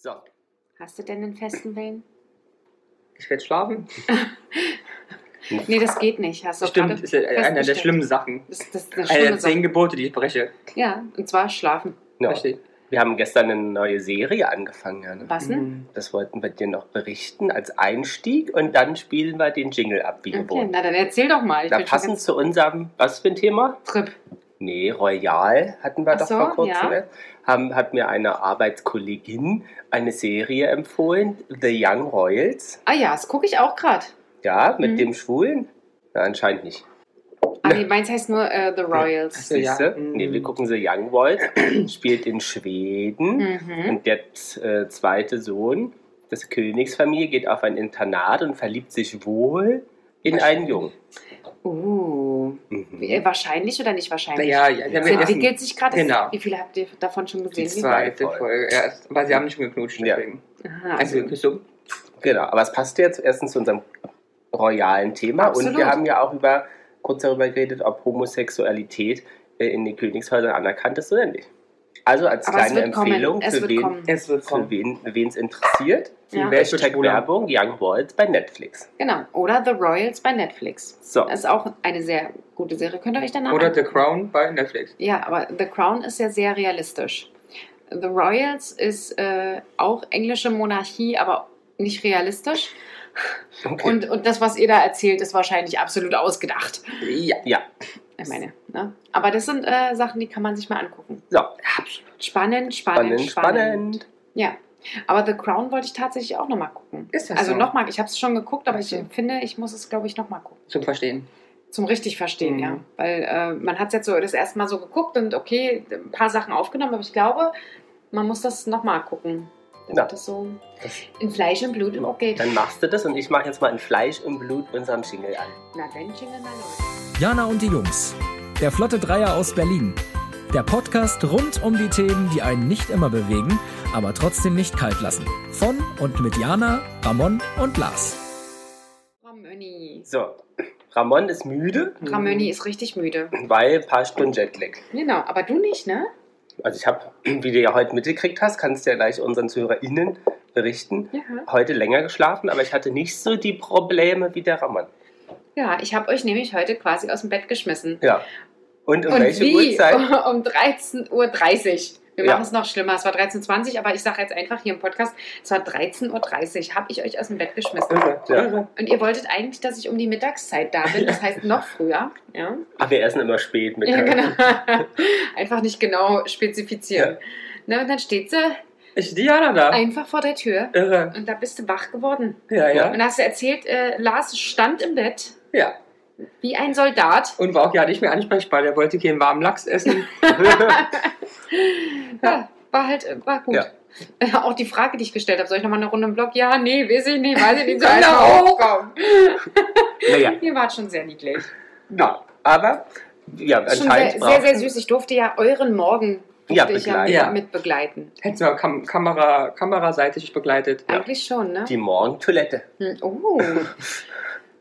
So. Hast du denn einen festen Willen? Ich werde schlafen. Nee, das geht nicht. Hast du Stimmt, ist ja eine der festgestellt. schlimmen Sachen. Das, das ist eine Eine der schlimme zehn. Gebote, die ich breche. Ja, und zwar schlafen. Ja. Verstehe. Wir haben gestern eine neue Serie angefangen, Jana. Was denn? Mhm. Das wollten wir dir noch berichten als Einstieg und dann spielen wir den Jingle ab, wie Okay, gewohnt. na dann erzähl doch mal. Ich schon passend zu unserem, was für ein Thema? Trip. Nee, Royal hatten wir Ach doch so, vor kurzem. ja. Haben, hat mir eine Arbeitskollegin eine Serie empfohlen, The Young Royals. Ah ja, das gucke ich auch gerade. Ja, mit Mhm. dem Schwulen? Na, anscheinend nicht. Ah, nee, meins heißt nur äh, The Royals. Ja. Siehste? Mhm. Nee, wir gucken The Young Royals. Spielt in Schweden. Mhm. Und der äh, zweite Sohn des Königsfamilie geht auf ein Internat und verliebt sich wohl in einen Jungen. Uh, Mhm. wahrscheinlich oder nicht wahrscheinlich? Ja, ja, ja, entwickelt sich gerade. Genau. Wie viele habt ihr davon schon gesehen? Die zweite Folge. Folge erst. Aber sie haben nicht schon geknutscht, Ja. deswegen. Aha, Also, also, so. Genau, aber es passt jetzt erstens zu unserem royalen Thema Absolut. und wir haben ja auch über, kurz darüber geredet, ob Homosexualität äh, in den Königshäusern anerkannt ist oder nicht. Also als Aber es kleine. Empfehlung, Es für wird wen. Es wird für wen es interessiert, Ja. Hashtag. Werbung Young Royals bei Netflix. genau. Oder The Royals bei Netflix. So, Das ist auch eine sehr gute Serie. Könnt ihr euch danach Oder The angucken. Crown bei Netflix. Ja, aber The Crown ist ja sehr realistisch. The Royals ist äh, auch englische Monarchie, aber nicht realistisch. okay. Und, und das, was ihr da erzählt, ist wahrscheinlich absolut ausgedacht. Ja. ja, Ich meine, ne? Aber das sind äh, Sachen, die kann man sich mal angucken. so, Spannend, spannend, spannend, spannend. spannend. Ja. Aber The Crown wollte ich tatsächlich auch nochmal gucken. Ist das Also so? nochmal, ich habe es schon geguckt, aber ich finde, ich muss es, glaube ich, nochmal gucken. Zum Verstehen. Zum richtig verstehen, Mhm. ja. Weil äh, man hat es jetzt so das erste Mal so geguckt und okay, ein paar Sachen aufgenommen, aber ich glaube, man muss das nochmal gucken. Damit Ja. das so Das- in Fleisch und Blut übergeht. Dann machst du das und ich mache jetzt mal in Fleisch und Blut unseren Jingle an. Na dann, Jingle mal los. Jana und die Jungs. Der Flotte Dreier aus Berlin. Der Podcast rund um die Themen, die einen nicht immer bewegen, aber trotzdem nicht kalt lassen. Von und mit Jana, Ramon und Lars. Ramöni. So, Ramon ist müde, Ramöni ist richtig müde. weil ein paar Stunden Jetlag. Genau, aber du nicht, ne? Also ich habe, wie du ja heute mitgekriegt hast, kannst du ja gleich unseren ZuhörerInnen berichten, Ja. heute länger geschlafen, aber ich hatte nicht so die Probleme wie der Ramon. Ja, ich habe euch nämlich heute quasi aus dem Bett geschmissen. Ja. Und um Und welche wie? Uhrzeit? Um 13.30 Uhr. Wir Ja. machen es noch schlimmer. Es war 13.20 Uhr, aber ich sage jetzt einfach hier im Podcast, es war 13.30 Uhr, habe ich euch aus dem Bett geschmissen. Ja. Und ihr wolltet eigentlich, dass ich um die Mittagszeit da bin, das heißt noch früher. Ja, Ach, wir essen immer spät mit. ja genau. Einfach nicht genau spezifizieren. Na, und dann steht sie Ist Diana da? einfach vor der Tür Irre. und da bist du wach geworden. Ja, ja. Und hast du erzählt, äh, Lars stand im Bett Ja. Wie ein Soldat. Und war auch ja nicht mehr ansprechbar. Der wollte keinen warmen Lachs essen. Ja, war halt, äh, war gut. Ja. Auch die Frage, die ich gestellt habe, soll ich nochmal eine Runde im Blog? Ja, nee, weiß ich nicht, weiß ich nicht. So Kann einfach er auch. hochkommen. Naja, Ihr wart schon sehr niedlich. ja. Aber, ja, Schon sehr, anscheinend sehr, sehr süß. Ich durfte ja euren Morgen Ja, ja, begleiten. mit, Ja. mit begleiten. Hätten wir Kam Kamera kameraseitig begleitet. Eigentlich schon, ne? die Morgentoilette. Hm, Oh.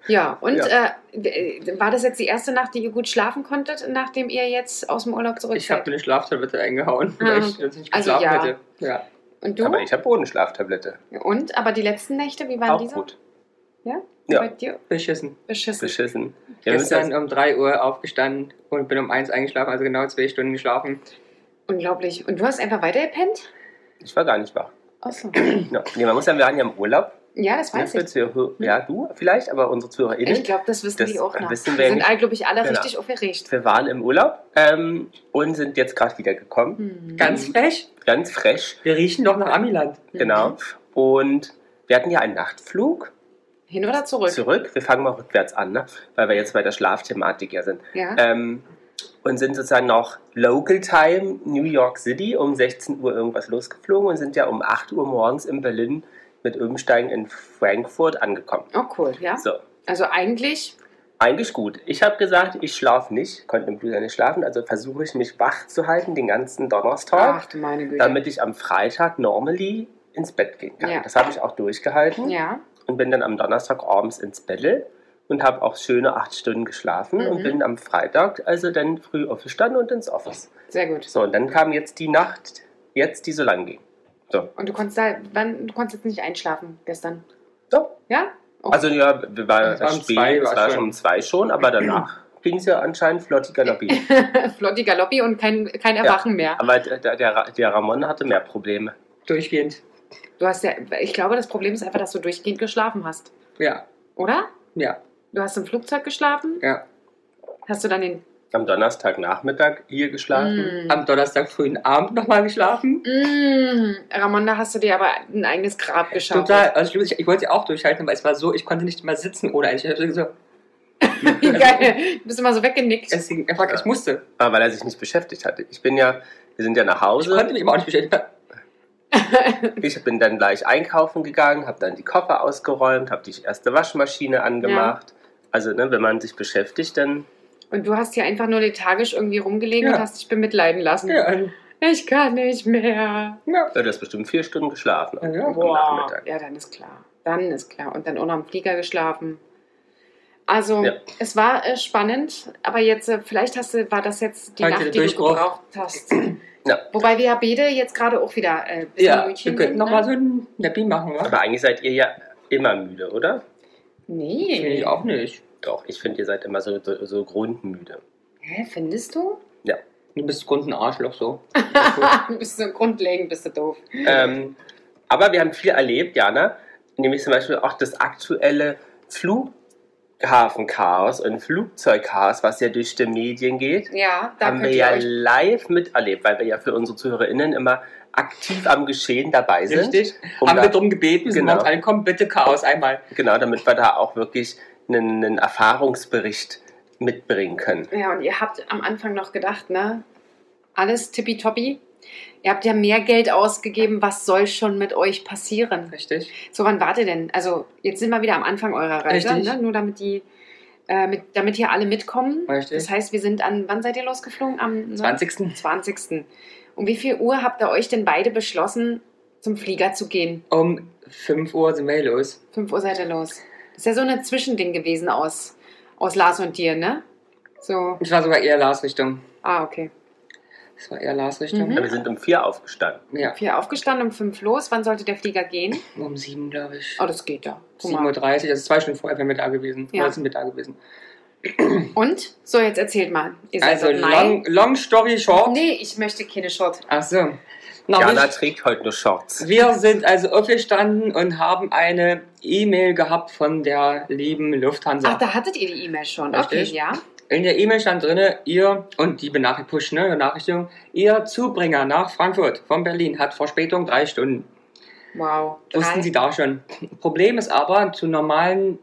Ja, und Äh, war das jetzt die erste Nacht, die ihr gut schlafen konntet, nachdem ihr jetzt aus dem Urlaub zurück Ich habe eine Schlaftablette eingehauen, weil ich sonst nicht Also geschlafen ja. hätte. Ja. Und du? Aber ich habe Bodenschlaftablette. und? Aber die letzten Nächte, wie waren Auch diese? gut. Ja? Ja. Bei dir? Beschissen. Beschissen. Beschissen. Ja, wir Gestern das, um 3 Uhr aufgestanden und bin um 1 eingeschlafen, also genau zwei Stunden geschlafen. Unglaublich. Und du hast einfach weitergepennt? ich war gar nicht wach. Achso. Ja. Nee, man muss sagen, wir waren ja im Urlaub. Ja, das weiß für ich. Zuhör- Ja, du vielleicht, aber unsere ZuhörerInnen. Ich glaube, das wissen Das die auch noch. wissen wir wir sind nicht. alle, glaube ich, alle Genau. richtig aufgeregt. Wir waren im Urlaub ähm, und sind jetzt gerade wiedergekommen. Hm. Ganz frech. Ganz fresh, Wir riechen doch nach Amiland. Mhm. genau. Und wir hatten ja einen Nachtflug Hin oder zurück? zurück. Wir fangen mal rückwärts an, ne? weil wir jetzt bei der Schlafthematik ja sind. Ja. Ähm, und sind sozusagen noch Local Time New York City um 16 Uhr irgendwas losgeflogen und sind ja um 8 Uhr morgens in Berlin mit Umsteigen in Frankfurt angekommen. Oh, cool, ja. So, Also eigentlich, eigentlich gut. Ich habe gesagt, ich schlafe nicht, konnte im Blüher nicht schlafen, also versuche ich mich wach zu halten den ganzen Donnerstag, damit ich am Freitag normally ins Bett gehen kann. Ja. Das habe ich auch durchgehalten ja, und bin dann am Donnerstag abends ins Bett und habe auch schöne acht Stunden geschlafen Mhm. und bin am Freitag also dann früh aufgestanden und ins Office. sehr gut. So, und dann kam jetzt die Nacht, jetzt die so lang ging. So. Und du konntest da, wann, du konntest jetzt nicht einschlafen gestern. So. Ja? Oh. Also ja, wir waren Es war spät, zwei, es war schon. um zwei schon, aber danach ging es ja anscheinend flotti galoppi. Flotti Galoppi und kein, kein Erwachen mehr. Aber der, der, der Ramon hatte mehr Probleme. Durchgehend. Du hast ja, ich glaube, das Problem ist einfach, dass du durchgehend geschlafen hast. Ja, Oder? ja, Du hast im Flugzeug geschlafen? ja. Hast du dann den. Am Donnerstagnachmittag hier geschlafen. Mm. Am Donnerstag frühen Abend nochmal geschlafen. Mm. Ramon, da hast du dir aber ein eigenes Grab geschaut. Total. Also ich, ich wollte sie auch durchhalten, aber es war so, ich konnte nicht mehr sitzen oder ich hatte so. Geil. Du bist immer so weggenickt. Es ging einfach, ich musste. Aber weil er sich nicht beschäftigt hatte. Ich bin ja, wir sind ja nach Ich Hause. konnte mich immer auch nicht beschäftigen. Ich bin dann gleich einkaufen gegangen, habe dann die Koffer ausgeräumt, habe die erste Waschmaschine angemacht. Also, ne, wenn man sich beschäftigt, dann. Und du hast hier einfach nur lethargisch irgendwie rumgelegen Ja. und hast dich bemitleiden lassen. Ja, Ich kann nicht mehr. ja. Du hast bestimmt vier Stunden geschlafen Ja, am Boah. Nachmittag. Ja, dann ist klar. Dann ist klar. Und dann auch noch im Flieger geschlafen. Also, Ja. es war äh, spannend, aber jetzt, äh, vielleicht hast du, war das jetzt die Heute Nacht, die du gebraucht hast. Ja. Wobei wir ja beide jetzt gerade auch wieder äh, ein bisschen Ja, wir Mütchen könnten sind, nochmal so ne? ein Nappi machen, wa? Aber eigentlich seid ihr ja immer müde, oder? Finde Nee. ich auch nicht. Doch, ich finde, ihr seid immer so, so, so grundmüde. Hä, findest du? Du bist Grund ein Arschloch so. du bist so grundlegend, bist du doof. ähm, aber wir haben viel erlebt, Jana. Nämlich zum Beispiel auch das aktuelle Flughafenchaos und Flugzeugchaos, was ja durch die Medien geht. Ja, da haben wir ja live miterlebt, weil wir ja für unsere ZuhörerInnen immer aktiv am Geschehen dabei sind. Richtig? Um Haben da- wir darum gebeten, sind Genau. wir uns ankommen, bitte Chaos einmal. Genau, damit wir da auch wirklich einen, einen Erfahrungsbericht mitbringen können. Ja, und ihr habt am Anfang noch gedacht, ne? Alles tippitoppi. Ihr habt ja mehr Geld ausgegeben. Was soll schon mit euch passieren? Richtig. So, wann wart ihr denn? Also, jetzt sind wir wieder am Anfang eurer Reise, Richtig. ne? Nur damit die, äh, mit, damit hier alle mitkommen. Richtig. Das heißt, wir sind an, wann seid ihr losgeflogen? Am ne? 20. 20. Um wie viel Uhr habt ihr euch denn beide beschlossen, zum Flieger zu gehen? Um 5 Uhr sind wir los. 5 Uhr seid ihr los. Das ist ja so ein Zwischending gewesen aus, aus Lars und dir, ne? So, Ich war sogar eher Lars Richtung. ah, okay. Das war eher Lars Richtung. Mhm. Ja, wir sind um vier aufgestanden. Ja. Vier aufgestanden, um fünf los. Wann sollte der Flieger gehen? Um 7, glaube ich. Oh, das geht ja. Guck 7.30 mal. Uhr, also zwei Stunden vorher wären wir da gewesen. Ja. Oder sind wir da gewesen. Und? So, jetzt erzählt mal. Ihr seid Also, long, long story short. Nee, ich möchte keine Shot. Ach so. Na, Jana trägt heute nur Shorts. wir sind also aufgestanden und haben eine E-Mail gehabt von der lieben Lufthansa. Ach, da hattet ihr die E-Mail schon. Richtig. Okay, ja. In der E-Mail stand drin, ihr, und die Benachrichtigung, Push, ne, Benachrichtigung, ihr Zubringer nach Frankfurt von Berlin hat Verspätung drei Stunden. Wow. Wussten Drei. Sie da schon. Problem ist aber, zu normalen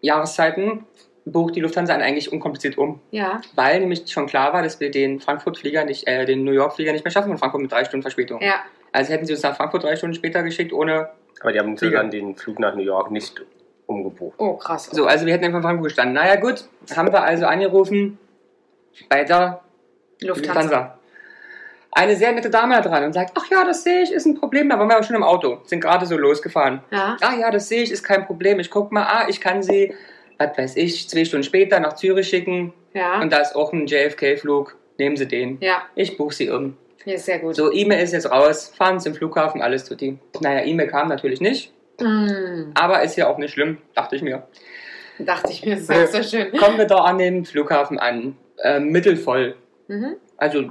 Jahreszeiten bucht die Lufthansa einen eigentlich unkompliziert um. Ja. Weil nämlich schon klar war, dass wir den Frankfurt-Flieger nicht, äh, den New York-Flieger nicht mehr schaffen von Frankfurt mit drei Stunden Verspätung. Ja. Also hätten sie uns nach Frankfurt drei Stunden später geschickt, ohne. Aber die haben Flieger. dann den Flug nach New York nicht umgebucht. Oh, krass. So, also wir hätten einfach in Frankfurt gestanden. Naja, gut, haben wir also angerufen bei der Lufthansa. Lufthansa. Eine sehr nette Dame da dran und sagt, ach ja, das sehe ich, ist ein Problem. Da waren wir aber schon im Auto, sind gerade so losgefahren. Ja. Ah ja, das sehe ich, ist kein Problem. Ich guck mal, ah, ich kann sie, was weiß ich, zwei Stunden später nach Zürich schicken Ja. und da ist auch ein JFK-Flug. Nehmen Sie den. ja. Ich buche Sie um. Ist sehr gut. So, E-Mail ist jetzt raus, fahren zum Flughafen, alles tut die. Naja, E-Mail kam natürlich nicht, Mm, aber ist ja auch nicht schlimm, dachte ich mir. dachte ich mir, das ist sehr schön. Kommen wir da an dem Flughafen an, äh, mittelvoll. Mhm. Also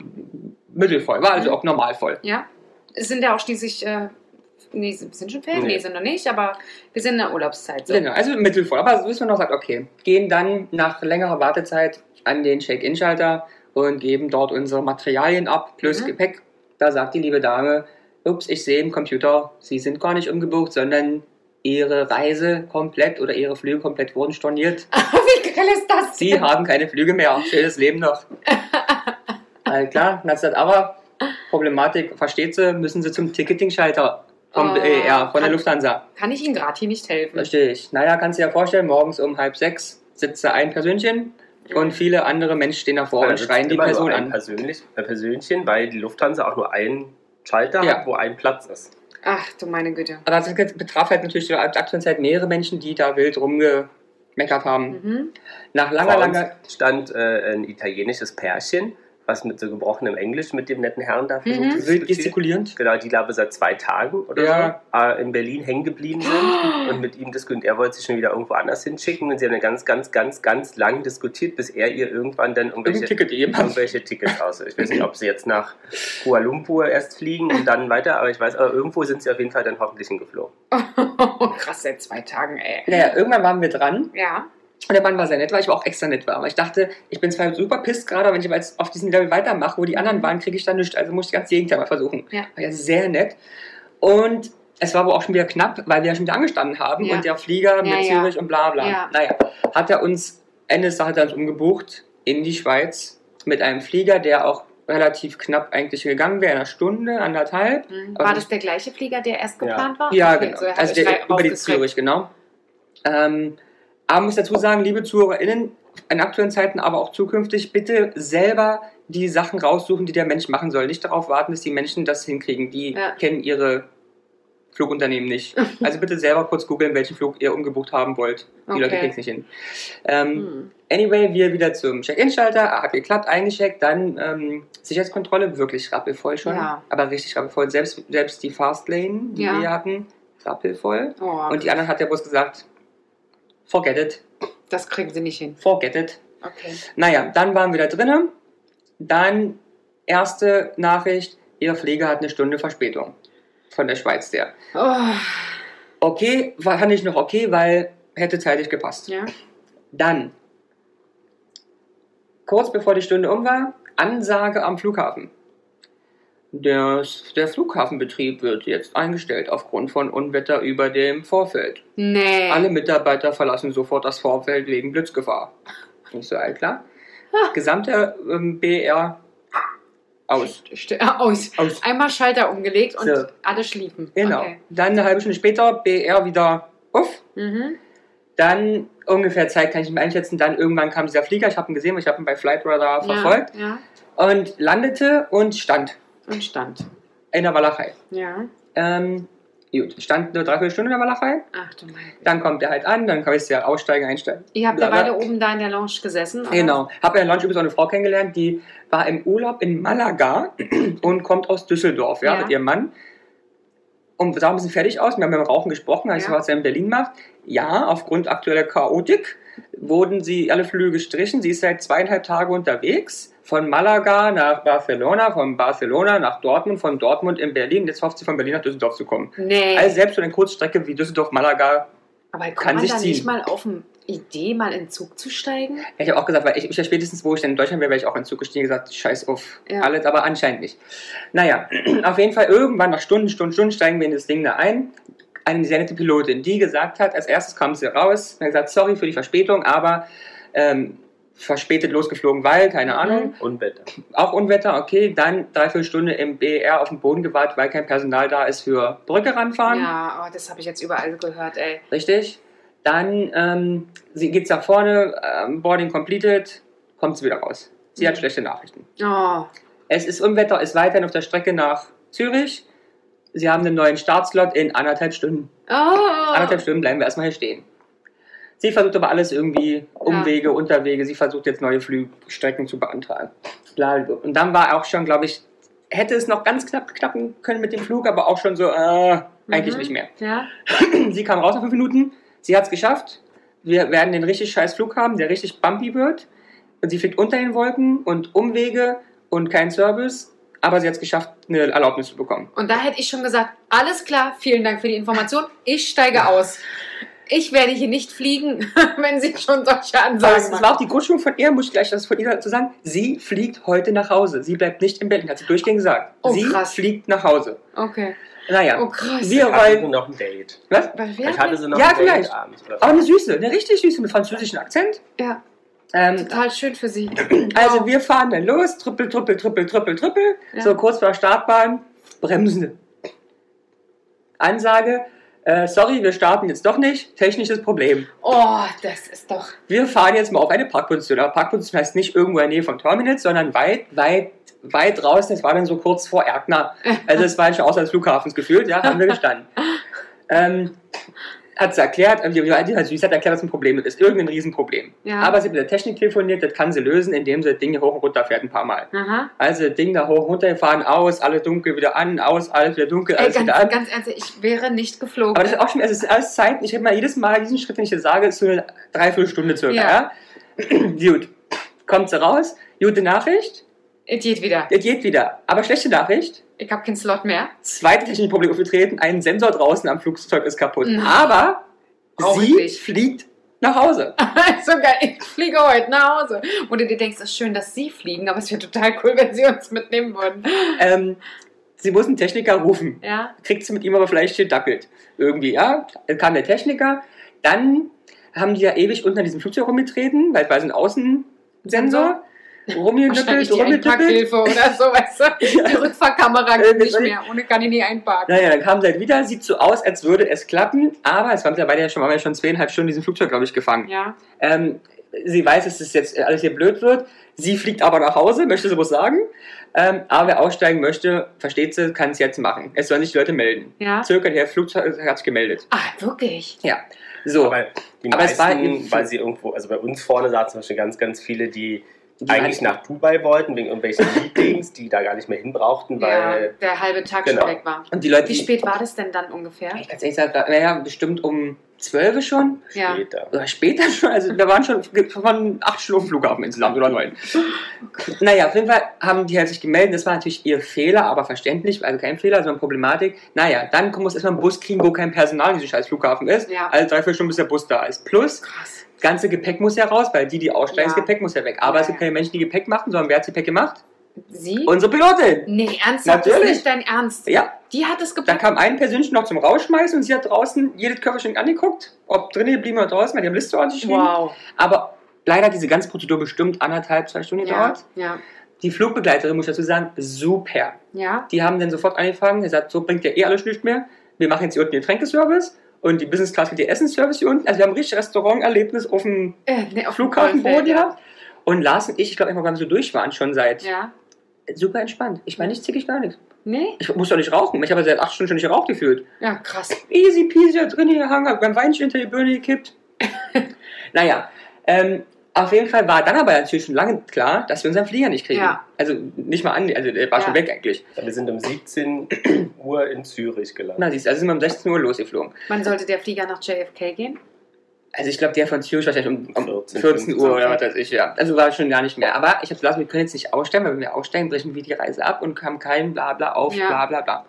mittelvoll, war also Mhm. auch normal voll. Ja. Es sind ja auch schließlich, äh, nee, sind schon Ferien? Nee. Nee, sind noch nicht, aber wir sind in der Urlaubszeit. So. Genau, also mittelvoll. Aber so ist man noch sagt, okay, gehen dann nach längerer Wartezeit an den Check-In-Schalter und geben dort unsere Materialien ab, plus Mhm. Gepäck. Da sagt die liebe Dame, ups, ich sehe im Computer, Sie sind gar nicht umgebucht, sondern Ihre Reise komplett oder Ihre Flüge komplett wurden storniert. Wie geil ist das? Sie denn? haben keine Flüge mehr. Schönes Leben noch. All klar, dann hat sie aber Problematik, versteht sie, müssen Sie zum Ticketing-Schalter vom Oh, BER, von der kann- Lufthansa. Kann ich Ihnen gerade hier nicht helfen? Richtig. Naja, kannst du dir ja vorstellen, morgens um halb sechs sitzt da ein Persönchen und viele andere Menschen stehen davor und Also schreien die immer nur Person ein an. Persönlich, ein Persönchen, weil die Lufthansa auch nur einen Schalter Ja. hat, wo ein Platz ist. Ach du meine Güte. Aber das betraf halt natürlich zur aktuellen Zeit mehrere Menschen, die da wild rumgemeckert haben. Mhm. Nach langer, Vor uns langer. stand äh, ein italienisches Pärchen, was mit so gebrochenem Englisch mit dem netten Herrn da versucht Mhm. zu gestikulierend. Genau, die glaube seit zwei Tagen oder Ja. so äh, in Berlin hängen geblieben sind und mit ihm diskutiert. Er wollte sich schon wieder irgendwo anders hinschicken und sie haben dann ganz, ganz, ganz, ganz lang diskutiert, bis er ihr irgendwann dann irgendwelche, Ticket irgendwelche Tickets aus. Ich weiß nicht, ob sie jetzt nach Kuala Lumpur erst fliegen und dann weiter, aber ich weiß, aber irgendwo sind sie auf jeden Fall dann hoffentlich hingeflogen. Krass, seit zwei Tagen, ey. Naja, irgendwann waren wir dran Ja. Und der Mann war sehr nett, weil ich aber auch extra nett war. Aber ich dachte, ich bin zwar super pisst gerade, aber wenn ich aber jetzt auf diesem Level weitermache, wo die anderen waren, kriege ich dann nichts. Also muss ich ganz Gegenteil mal versuchen. Ja. War ja sehr nett. Und es war aber auch schon wieder knapp, weil wir ja schon wieder angestanden haben Ja. und der Flieger Ja, mit ja. Zürich und bla bla. Ja. Naja, hat er uns, Ende des hat er uns umgebucht in die Schweiz mit einem Flieger, der auch relativ knapp eigentlich gegangen wäre, eine Stunde, anderthalb. Mhm. Aber War das- der gleiche Flieger, der erst Ja. geplant war? Ja, Okay, genau. so er also der, über die. Zürich, genau. Ähm, aber muss dazu sagen, liebe ZuhörerInnen, in aktuellen Zeiten, aber auch zukünftig, bitte selber die Sachen raussuchen, die der Mensch machen soll. Nicht darauf warten, dass die Menschen das hinkriegen. Die Ja. kennen ihre Flugunternehmen nicht. Also bitte selber kurz googeln, welchen Flug ihr umgebucht haben wollt. Die Leute Okay. kriegen es nicht hin. Ähm, Hm. Anyway, wir wieder zum Check-In-Schalter, hat geklappt, eingecheckt, dann ähm, Sicherheitskontrolle, wirklich rappelvoll schon, Ja. aber richtig rappelvoll. Selbst, selbst die Fastlane, die Ja. wir hatten, rappelvoll. Oh, Und die anderen hat der Bus gesagt, forget it, das kriegen sie nicht hin. forget it. Okay. Naja, dann waren wir da drinnen. Dann erste Nachricht, Ihr Flieger hat eine Stunde Verspätung von der Schweiz der. Oh, Okay, war fand ich noch okay, weil hätte zeitlich gepasst. ja. Dann, kurz bevor die Stunde um war, Ansage am Flughafen. Der, der Flughafenbetrieb wird jetzt eingestellt aufgrund von Unwetter über dem Vorfeld. Nee. Alle Mitarbeiter verlassen sofort das Vorfeld wegen Blitzgefahr. Nicht so alt, klar. Gesamte ähm, BR aus. St ah, aus. aus. Einmal Schalter umgelegt und So. alle schliefen. Genau. Okay. Dann eine halbe Stunde später BR wieder auf. Mhm. Dann ungefähr Zeit kann ich mehr einschätzen. Dann irgendwann kam dieser Flieger. Ich habe ihn gesehen, ich habe ihn bei Flightradar verfolgt. Ja, Und landete und stand ja. Und stand. in der Walachei. Ja. Ähm, gut, stand eine Dreiviertelstunde in der Walachei. Ach du meine. Dann kommt er halt an, dann kann ich ja aussteigen, einsteigen. Ihr habt ja beide oben da in der Lounge gesessen. oder? Genau. Habe in der Lunch übrigens auch eine Frau kennengelernt, die war im Urlaub in Malaga und kommt aus Düsseldorf, ja, Ja. mit ihrem Mann. Und sah ein bisschen fertig aus. Wir haben beim Rauchen gesprochen, als Ja. was er in Berlin macht. Ja, aufgrund aktueller Chaotik wurden sie alle Flüge gestrichen. Sie ist seit zweieinhalb Tagen unterwegs. Von Malaga nach Barcelona, von Barcelona nach Dortmund, von Dortmund in Berlin. Jetzt hofft sie von Berlin nach Düsseldorf zu kommen. Nee. Also selbst so eine Kurzstrecke wie Düsseldorf-Malaga Aber kommt kann man sich da ziehen. nicht mal auf eine Idee, mal in Zug zu steigen? Ich habe auch gesagt, weil ich, ich ja spätestens, wo ich dann in Deutschland wäre, wäre ich auch in Zug gestiegen gesagt, scheiß auf Ja. alles, aber anscheinend nicht. Naja, auf jeden Fall irgendwann nach Stunden, Stunden, Stunden steigen wir in das Ding da ein. Eine sehr nette Pilotin, die gesagt hat, als erstes kam sie raus hat gesagt, sorry für die Verspätung, aber ähm, verspätet losgeflogen, weil, keine Ahnung, Unwetter. auch Unwetter, okay, dann dreiviertel Stunde im BR auf dem Boden gewartet, weil kein Personal da ist für Brücke ranfahren. Ja, oh, das habe ich jetzt überall gehört, ey. Richtig. Dann ähm, sie geht's nach vorne, ähm, Boarding completed, kommt sie wieder raus. Sie hat Mhm. schlechte Nachrichten. Oh, Es ist Unwetter, ist weiterhin auf der Strecke nach Zürich. Sie haben einen neuen Startslot in anderthalb Stunden. oh. Anderthalb Stunden bleiben wir erstmal hier stehen. Sie versucht aber alles irgendwie, Umwege, Unterwege, sie versucht jetzt neue Flugstrecken zu beantragen. Und dann war auch schon, glaube ich, hätte es noch ganz knapp klappen können mit dem Flug, aber auch schon so, äh, eigentlich Mhm. nicht mehr. Ja. Sie kam raus nach fünf Minuten. Sie hat es geschafft. Wir werden den richtig scheiß Flug haben, der richtig bumpy wird. Und sie fliegt unter den Wolken und Umwege und kein Service. Aber sie hat es geschafft, eine Erlaubnis zu bekommen. Und da hätte ich schon gesagt, alles klar, vielen Dank für die Information. Ich steige aus. Ich werde hier nicht fliegen, wenn Sie schon solche Ansagen machen. war auch die Grundschulung von ihr, muss ich gleich das von ihr dazu sagen. Sie fliegt heute nach Hause. Sie bleibt nicht in Berlin, hat sie durchgehend gesagt. Oh, sie krass. fliegt nach Hause. Okay. Naja, Oh krass. wir wollen. noch ein Date. Was? Ich hatte so noch Ja, ein Date vielleicht. abends. Oder? Aber eine süße, eine richtig süße mit französischen Akzent. Ja, Ähm, total schön für Sie. Also wir fahren dann los, trippel, trippel, trippel, trippel, trippel. Ja. So kurz vor der Startbahn, bremsen. Ansage, äh, sorry, wir starten jetzt doch nicht, technisches Problem. Oh, das ist doch. Wir fahren jetzt mal auf eine Parkposition. Aber Parkposition heißt nicht irgendwo in der Nähe von Terminals, sondern weit, weit, weit draußen. Es war dann so kurz vor Erkner. Also es war schon außerhalb des Flughafens gefühlt, ja, haben wir gestanden. Ähm, hat sie erklärt, also die, die, hat- sie hat erklärt, was ein Problem ist. Irgendein Riesenproblem. Ja. Aber sie hat mit der Technik telefoniert, das kann sie lösen, indem sie das Ding hoch und runter fährt ein paar Mal. Aha. Also das Ding da hoch und runter gefahren, aus, alle dunkel, wieder an, aus, alles wieder dunkel, Ey, alles ganz, wieder an. ganz ernsthaft, ich wäre nicht geflogen. Aber das ist auch schon, also es sind alles Zeiten, ich habe mal jedes Mal diesen Schritt, den ich dir sage, ist so eine Dreiviertelstunde circa. Ja. Ja. Gut, kommt sie raus, gute Nachricht, Es geht wieder. es geht wieder. Aber schlechte Nachricht, Ich habe keinen Slot mehr. zweite technische Problem aufgetreten, ein Sensor draußen am Flugzeug ist kaputt. Nein. Aber Auch sie wirklich. fliegt nach Hause. so geil, ich fliege heute nach Hause. Und du dir denkst, es ist schön, dass sie fliegen, aber es wäre total cool, wenn sie uns mitnehmen würden. ähm, sie muss einen Techniker rufen. Ja, Kriegt sie mit ihm aber vielleicht gedackelt. Irgendwie, ja. Dann kam der Techniker. Dann haben die ja ewig unter diesem Flugzeug rumgetreten, weil bei so einem Außensensor wahrscheinlich rumgeknüppelt. Einparkhilfe oder so, weißt du? Die Rückfahrkamera geht nicht mehr. Ohne kann ich nie einparken. Naja, dann kam sie halt wieder, sieht so aus, als würde es klappen, aber es waren mittlerweile ja schon, waren ja schon zweieinhalb Stunden in diesem Flugzeug, glaube ich, gefangen. Ja, Ähm, sie weiß, dass es jetzt alles hier blöd wird. Sie fliegt aber nach Hause, möchte sie bloß sagen. Ähm, aber wer aussteigen möchte, versteht sie, kann es jetzt machen. Es sollen sich die Leute melden. ja. Circa der Flugzeug hat sich gemeldet. Ah, wirklich? Ja. So. Aber die Aber es war meisten, weil sie irgendwo, also bei uns vorne saßen zum Beispiel ganz, ganz viele, Die eigentlich waren- nach Dubai wollten, wegen irgendwelchen Meetings, die da gar nicht mehr hin brauchten, Ja, weil der halbe Tag Genau. schon weg war. und die Leute, Wie spät war das denn dann ungefähr? Ich kann es sagen, naja, bestimmt um 12 schon. Ja. später. Oder später schon. Also wir waren schon von acht Stunden Flughafen insgesamt oder neun. naja, auf jeden Fall haben die halt sich gemeldet. Das war natürlich ihr Fehler, aber verständlich. Also kein Fehler, sondern Problematik. Naja, dann muss erstmal einen Bus kriegen, wo kein Personal in diesem scheiß Flughafen ist. Ja. Also drei, vier Stunden, bis der Bus da ist. Plus, Krass. Ganze Gepäck muss ja raus, weil die, die aussteigen, Ja. das Gepäck muss ja weg. Aber Ja, es gibt keine Menschen, die Gepäck machen, sondern wer hat das Gepäck gemacht? Sie? Unsere Pilotin. nee, ernsthaft? Das ist Natürlich. nicht dein Ernst. Ja, Die hat es da gepackt. kam ein persönlich noch zum Rausschmeißen und sie hat draußen jedes Köfferchen angeguckt, ob drinnen geblieben oder draußen, weil die haben Liste ordentlich geschrieben. Wow. Aber leider hat diese ganze Prozedur bestimmt anderthalb, zwei Stunden gedauert. ja, Die Flugbegleiterin, muss ich dazu sagen, super. ja. Die haben dann sofort angefangen, gesagt, so bringt ja eh alles nicht mehr. Wir machen jetzt hier unten den Tränkeservice und die Business Class mit der Essensservice hier unten. Also wir haben ein richtig Restauranterlebnis auf dem Äh, nee, Flughafenboden gehabt. Und Lars und ich, ich glaube, wir so durch waren, schon seit Ja. super entspannt. Ich meine, nicht zickig, gar nichts. Nee? Ich muss doch nicht rauchen. Ich habe seit acht Stunden schon nicht geraucht gefühlt. Ja, krass. Easy peasy da drin gehangen, hab beim Weinchen hinter die Birne gekippt. naja, ähm, auf jeden Fall war dann aber natürlich schon lange klar, dass wir unseren Flieger nicht kriegen. Ja. Also nicht mal an, also der war Ja. schon weg eigentlich. Wir sind um 17 Uhr in Zürich gelandet. Na, siehst du, also sind wir um 16 Uhr losgeflogen. Wann sollte der Flieger nach JFK gehen? Also ich glaube, der von Zürich wahrscheinlich um, um 14, 14 Uhr oder 15. was weiß ich, ja. Also war schon gar nicht mehr. Aber ich habe gesagt, wir können jetzt nicht aussteigen, weil wenn wir aussteigen, brechen wir die Reise ab und haben keinen Blabla auf, Ja. bla bla bla.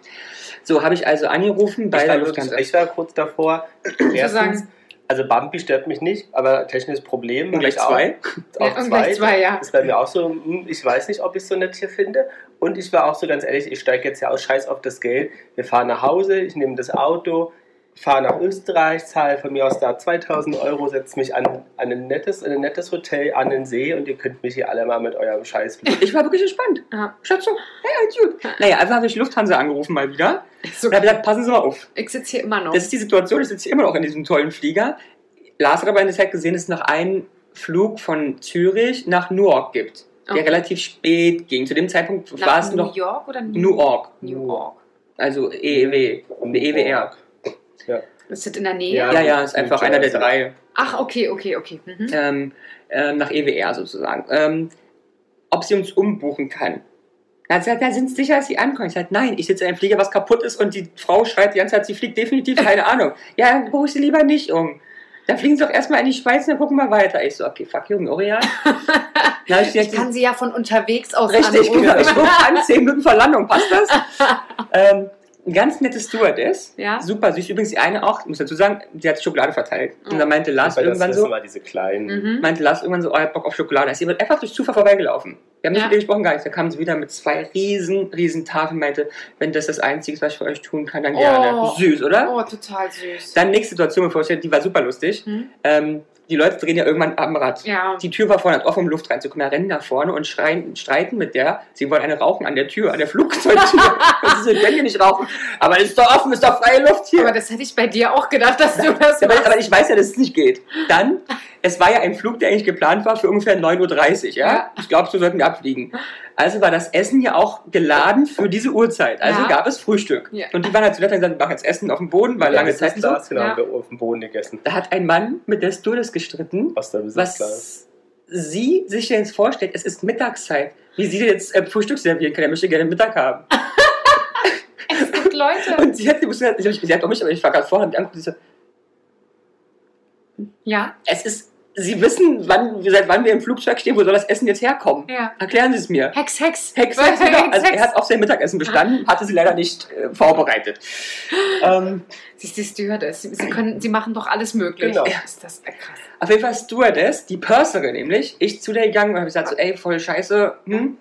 So, habe ich also angerufen bei ich, der Lufthansa. ich war kurz davor. Erstens, sagen. Also Bumpy stört mich nicht, aber technisches Problem. Und gleich zwei. Auch, Ja, auch und gleich zwei, ja. Das war mir auch so, hm, ich weiß nicht, ob ich es so nett hier finde. Und ich war auch so ganz ehrlich, ich steige jetzt ja aus, scheiß auf das Geld. Wir fahren nach Hause, ich nehme das Auto, fahre nach Österreich, zahle von mir aus da 2000 Euro, setze mich an, an, ein nettes, in ein nettes Hotel an den See und ihr könnt mich hier alle mal mit eurem Scheiß Ich war wirklich gespannt. Ja. So, ja, gut. Naja, einfach habe ich Lufthansa angerufen mal wieder. So, Und habe gesagt, passen Sie mal auf. ich sitze hier immer noch. Das ist die Situation, ich sitze hier immer noch in diesem tollen Flieger. Lars hat aber in der Zeit gesehen, dass es noch einen Flug von Zürich nach Newark gibt, der Okay. relativ spät ging. Zu dem Zeitpunkt war Nach es New noch York oder New Newark, New York. also EEW, EWR. Ist das in der Nähe? Ja. Ja, ja, ist einfach einer der drei. Ach, okay, okay, okay. Mhm. ähm, ähm, nach EWR sozusagen. Ähm, ob sie uns umbuchen kann. Er hat gesagt, ja, sind Sie sicher, dass Sie ankommen? Ich sagte, nein, ich sitze in einem Flieger, was kaputt ist und die Frau schreit die ganze Zeit, sie fliegt definitiv, keine Ahnung. Ja, dann buche ich sie lieber nicht um. Dann fliegen sie doch erstmal in die Schweiz und dann gucken wir weiter. Ich so, okay, fuck. Dann hab ich Ich kann sie ja von unterwegs aus Richtig, anrufen. genau. Ich rufe an, 10 Minuten vor Landung, passt das? ähm, ein ganz nettes Stewardess. Ja. Super süß. Übrigens die eine auch, ich muss dazu sagen, die hat Schokolade verteilt. Und dann meinte Lars irgendwann so, wir, diese kleinen. Mhm. meinte Lars irgendwann so, oh, er hat Bock auf Schokolade. Ist jemand einfach durch Zufall vorbeigelaufen. Wir haben nicht Ja. mit ihr gesprochen, gar nicht. Da kam sie wieder mit zwei riesen, riesen Tafeln, meinte, wenn das das Einzige ist, was ich für euch tun kann, dann Oh. gerne. Süß, oder? Oh, total süß. Dann nächste Situation, bevor ich die war super lustig. Hm? Ähm, die Leute drehen ja irgendwann am Rad. Ja. Die Tür war vorne hat offen, um Luft reinzukommen. Da rennen nach vorne und schreien, streiten mit der. Sie wollen eine rauchen an der Tür, an der Flugzeugtür. sie können hier nicht rauchen. Aber es ist doch offen, ist doch freie Luft hier. Aber das hätte ich bei dir auch gedacht, dass du das aber, machst. aber ich weiß ja, dass es nicht geht. Dann es war ja ein Flug, der eigentlich geplant war für ungefähr 9.30 Uhr, ja? Ja. Ich glaube, so sollten wir abfliegen. Also war das Essen ja auch geladen für diese Uhrzeit. Also Ja. gab es Frühstück. Ja. Und die waren halt zu nett und gesagt, wir machen jetzt Essen auf dem Boden, weil lange Zeit so. Class, genau, Ja. haben wir auf dem Boden gegessen. Da hat ein Mann mit der Stewardess gestritten, was sie sich jetzt vorstellt, es ist Mittagszeit. Wie sie jetzt äh, Frühstück servieren kann, er möchte gerne Mittag haben. Es gibt Leute. Und sie hat, sie hat, sie hat auch mich, aber ich war gerade vorher, und die anguckt, sie so, Ja, es ist, sie wissen, wann, seit wann wir im Flugzeug stehen, wo soll das Essen jetzt herkommen? ja. Erklären Sie es mir. Hex, Hex. Hex, Was? Hex, genau. Also Hex. er hat auf sein Mittagessen bestanden, hatte sie leider nicht äh, vorbereitet. Ähm, Sie ist die Stewardess. Sie, können, sie machen doch alles möglich. Genau. Ist das krass. auf jeden Fall Stewardess, die Purserin nämlich, ich zu der gegangen und habe gesagt so, ey, voll scheiße, hm?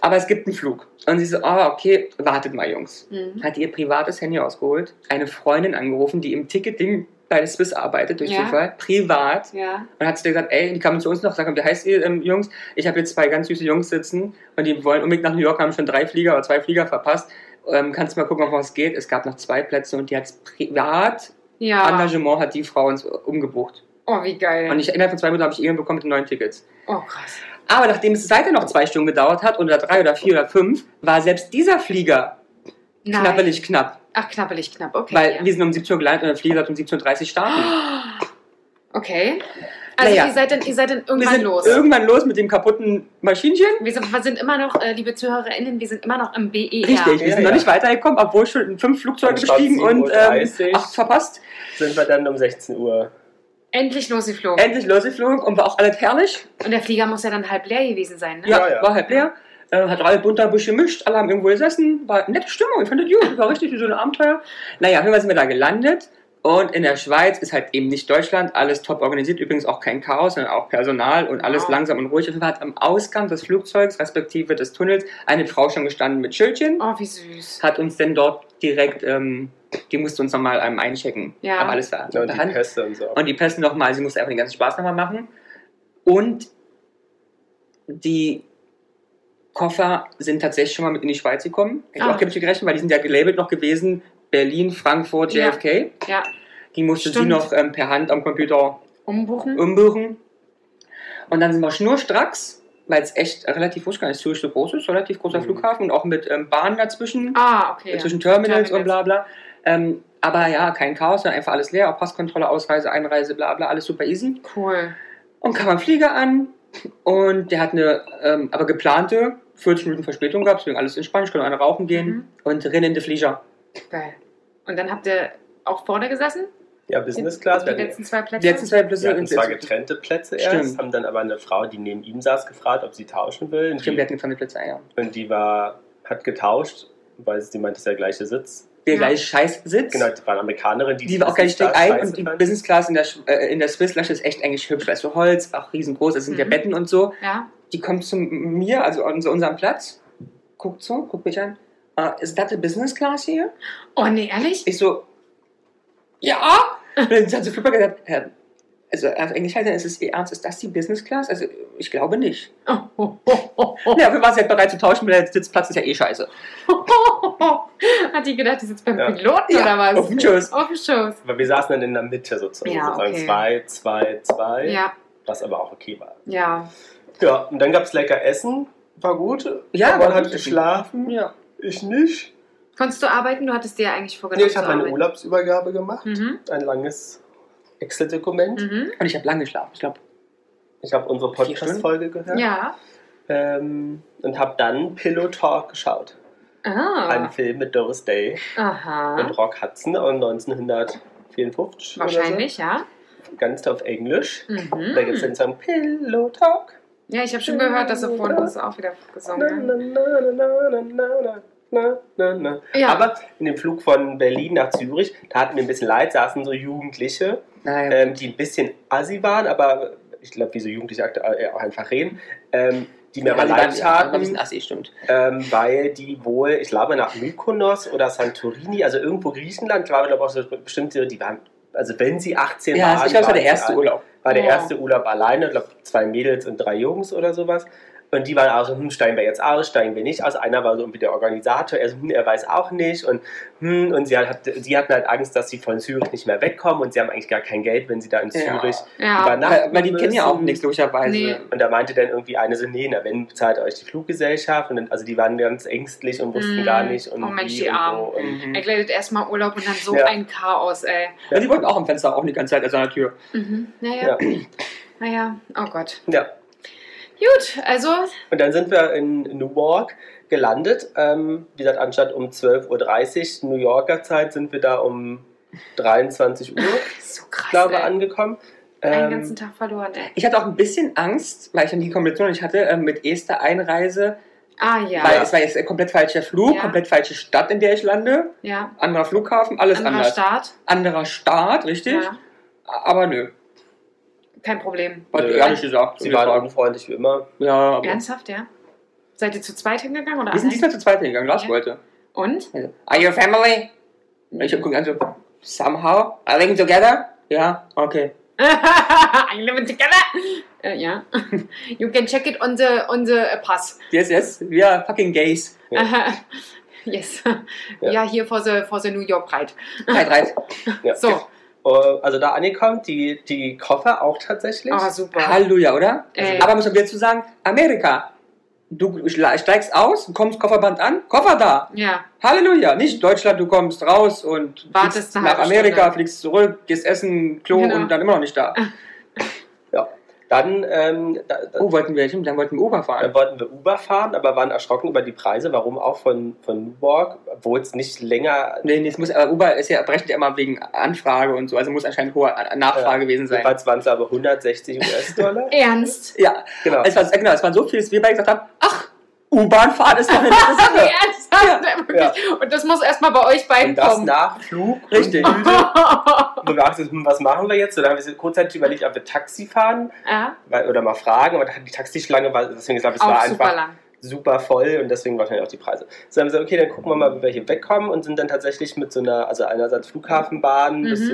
aber es gibt einen Flug. Und sie so, ah, okay, wartet mal, Jungs. Mhm. Hat ihr privates Handy ausgeholt, eine Freundin angerufen, die im Ticketing bei der Swiss arbeitet, durch Ja. Zufall, privat. Ja. Und hat sie dir gesagt, ey, die kamen zu uns noch, sagen, wie heißt ihr, ähm, Jungs? Ich habe jetzt zwei ganz süße Jungs sitzen und die wollen unbedingt nach New York, haben schon drei Flieger oder zwei Flieger verpasst. Ähm, kannst du mal gucken, ob was geht? Es gab noch zwei Plätze und die hat privat Ja. Engagement hat die Frau uns umgebucht. Oh, wie geil. Und ich, innerhalb von zwei Minuten habe ich E-Mail bekommen mit den neuen Tickets. oh, krass. Aber nachdem es weiter noch zwei Stunden gedauert hat, oder drei oder vier oder fünf, war selbst dieser Flieger Nein. knappelig knapp. Ach, knappelig knapp. Okay. Weil ja. wir sind um 17 Uhr gelandet und der Flieger hat um 17.30 Uhr starten. Okay. Also Naja. ihr seid dann, ihr seid dann Wir irgendwann sind los. irgendwann los mit dem kaputten Maschinchen. wir, sind, wir sind immer noch, äh, liebe ZuhörerInnen, wir sind immer noch im BER. Richtig, wir Ja, sind ja. noch nicht weitergekommen, obwohl schon fünf Flugzeuge bestiegen und ähm, 7.30 acht verpasst. Sind wir dann um 16 Uhr. Endlich losgeflogen. Endlich losgeflogen und war auch alles herrlich. Und der Flieger muss ja dann halb leer gewesen sein, ne? Ja, Ja, ja. war halb leer. Äh, hat alle bunter Busch gemischt, alle haben irgendwo gesessen. War eine nette Stimmung, ich fand das gut. War richtig wie so ein Abenteuer. Naja, auf jeden Fall sind wir da gelandet. Und in der Schweiz ist halt eben nicht Deutschland, alles top organisiert, übrigens auch kein Chaos, sondern auch Personal und alles Wow. langsam und ruhig. Auf jeden Fall hat am Ausgang des Flugzeugs, respektive des Tunnels, eine Frau schon gestanden mit Schildchen. Oh, wie süß. hat uns denn dort direkt, ähm, die musste uns nochmal ähm, einchecken. Ja. Aber alles war Ja, und die. Pässe und so. Und die Pässe nochmal, sie musste einfach den ganzen Spaß nochmal machen. Und die Koffer sind tatsächlich schon mal mit in die Schweiz gekommen. Hätte ich Ah. auch nicht gerechnet, weil die sind ja gelabelt noch gewesen. Berlin, Frankfurt, Ja. JFK. Ja. Die musste Stimmt. sie noch ähm, per Hand am Computer Umbuchen? umbuchen. Und dann sind wir schnurstracks, weil es echt relativ, wusste gar nicht, Zürich so groß ist, relativ großer Mhm. Flughafen und auch mit ähm, Bahnen dazwischen ah, okay. zwischen Terminals, Terminals. und bla bla. Ähm, aber ja, kein Chaos, sondern einfach alles leer, auch Passkontrolle, Ausreise, Einreise, bla bla, alles super easy. Cool. Und kam am Flieger an und der hat eine ähm, aber geplante 40 Minuten Verspätung gehabt, deswegen alles entspannt, ich konnte eine rauchen gehen Mhm. und rennen in den Flieger. Geil. Und dann habt ihr auch vorne gesessen? Ja, Business Class. Die Wir hatten, letzten zwei Plätze? Die letzten zwei Plätze wir hatten zwar getrennte Plätze erst, Stimmt. haben dann aber eine Frau, die neben ihm saß, gefragt, ob sie tauschen will. Und Stimmt, wir die, hatten getrennte Plätze, ja. und die war, hat getauscht, weil sie meinte, es ist der gleiche Sitz. Der Ja. gleiche Scheißsitz. Genau, die war eine Amerikanerin, die Die war auch gar nicht Business dick Class ein und die fand. Business Class in der, äh, in der Swiss Lounge ist echt eigentlich hübsch, weißt du, Holz, auch riesengroß, es sind ja Mhm. Betten und so. Ja. Die kommt zu mir, also an unserem Platz, guckt so, guckt mich an. Uh, ist das die Business Class hier? Oh, nee, ehrlich? Ich so, ja. Und dann hat sie Flipper gesagt, Herr, also auf Englisch heißt es, ist es Ihr Ernst, ist das die Business Class? Also ich glaube nicht. Oh, oh, oh, oh. Ja, wir waren halt bereit zu tauschen, weil der Sitzplatz ist ja eh scheiße. Hat die gedacht, die sitzt beim Ja. Piloten Ja, oder was? auf dem Schoß. Auf dem Schoß. Aber wir saßen dann in der Mitte sozusagen, Ja, sozusagen okay. zwei, zwei, zwei, Ja, was aber auch okay war. ja. Ja, und dann gab es lecker Essen, war gut. Ja, man war hat geschlafen, Ja. ich nicht. Konntest du arbeiten? Du hattest dir ja eigentlich vorgenommen Nee, ich habe meine arbeiten. Urlaubsübergabe gemacht, Mhm. ein langes Excel-Dokument. Mhm. Und ich habe lange geschlafen. Ich glaube, Ich habe unsere Podcast-Folge gehört Ja. ähm, und habe dann Pillow Talk geschaut. Ah. Einen Film mit Doris Day und Aha. Rock Hudson aus 1954. Wahrscheinlich, ja. Oder so. Ganz auf Englisch. Mhm. Da gibt es den Song Pillow Talk. Ja, ich habe schon gehört, dass er vorhin das auch wieder gesungen hat. na, na, na. Ja. Aber in dem Flug von Berlin nach Zürich, da hatten wir ein bisschen leid, saßen so Jugendliche, naja. ähm, die ein bisschen assi waren, aber ich glaube, wie so Jugendliche äh, auch einfach reden, ähm, die mir aber die waren- leid taten, bisschen assi, stimmt. ähm, weil die wohl, ich glaube, nach Mykonos oder Santorini, also irgendwo Griechenland, glaube ich, auch so bestimmte, die waren, also wenn sie 18 Ja, waren, ich glaube, war der erste. Urlaub. War der erste Urlaub alleine, glaube, zwei Mädels und drei Jungs oder sowas. Und die waren auch so, hm, steigen wir jetzt aus, steigen wir nicht aus. Einer war so irgendwie der Organisator, er so, hm, er weiß auch nicht. Und, hm, und sie, hat, sie hatten halt Angst, dass sie von Zürich nicht mehr wegkommen und sie haben eigentlich gar kein Geld, wenn sie da in. Zürich Ja. übernachten Weil, die kennen ja auch nichts, logischerweise. Nee. Und da meinte dann irgendwie eine so, nee, na, wenn bezahlt euch die Fluggesellschaft. Und dann, also die waren ganz ängstlich und wussten Mm. gar nicht. Und Oh Mensch, wie die Armen. Und, Mhm. Erklärt erstmal Urlaub und dann so Ja. ein Chaos, ey. Ja, die wollten auch am Fenster auch die ganze Zeit, also an der Tür. Mhm. Naja. ja. Naja, oh Gott. ja. Gut, also, Und dann sind wir in Newark gelandet. Ähm, wie gesagt, anstatt um 12.30 Uhr New Yorker Zeit sind wir da um 23 Uhr, so krass. glaube ey. angekommen. Einen Ähm, ganzen Tag verloren, ey. Ich hatte auch ein bisschen Angst, weil ich dann die Kombination nicht hatte, ähm, mit Esther-Einreise, Ah, ja. weil es war jetzt ein komplett falscher Flug, Ja. komplett falsche Stadt, in der ich lande, ja. anderer Flughafen, alles Anderer anders. Start. Anderer Staat, richtig? Ja. Aber nö, Kein Problem. hat Nö. ehrlich gesagt. Sie waren Fragen. unfreundlich wie immer. Ja, aber Ernsthaft, ja? Seid ihr zu zweit hingegangen oder wir sind diesmal zu zweit hingegangen, Lars Ja. wollte. Und? Also, Are you a family? Ich hab geguckt, also, somehow? Are living together? Ja, okay. I live together. Äh, ja. You can check it on the, on the uh, pass. Yes, yes, we are fucking gays. Ja. yes. Ja. Ja. hier for the, for the New York Pride. Reit. Ja. So. Äh, Also da angekommen, die, die Koffer auch tatsächlich. Oh, super. Halleluja, oder? Ey. Aber muss man wieder zu sagen, Amerika. Du steigst aus, kommst Kofferband an, Koffer da. Ja. Halleluja. Nicht Deutschland, du kommst raus und Wartest nach Amerika, Stunde. fliegst zurück, gehst essen, Klo Genau. und dann immer noch nicht da. Ja. Dann, ähm, da, da, Oh, wollten wir, stimmt, dann wollten wir Uber fahren. dann wollten wir Uber fahren, aber waren erschrocken über die Preise. Warum auch von, von Newark, obwohl es nicht länger Nee, nee, es muss, aber Uber ist ja, berechnet ja immer wegen Anfrage und so, also muss anscheinend hohe Nachfrage gewesen sein. Jedenfalls waren es aber 160 US-Dollar. Ernst? Ja, genau. es war, genau, es waren so viel, dass wir beide gesagt haben, ach, U-Bahn fahren ist doch eine Sache. Wirklich? Und das muss erstmal bei euch beiden Und das kommen. nach Flug. Richtig. Und wir dachten, hm, was machen wir jetzt? Und dann haben wir kurzzeitig überlegt, ob wir Taxi fahren ja, weil- oder mal fragen. Aber die Taxischlange war, deswegen gesagt, es auch war super einfach lang. super voll und deswegen wahrscheinlich auch die Preise. So haben wir gesagt, okay, dann gucken wir mal, wie wir hier wegkommen und sind dann tatsächlich mit so einer, also einerseits Flughafenbahn bis Mhm.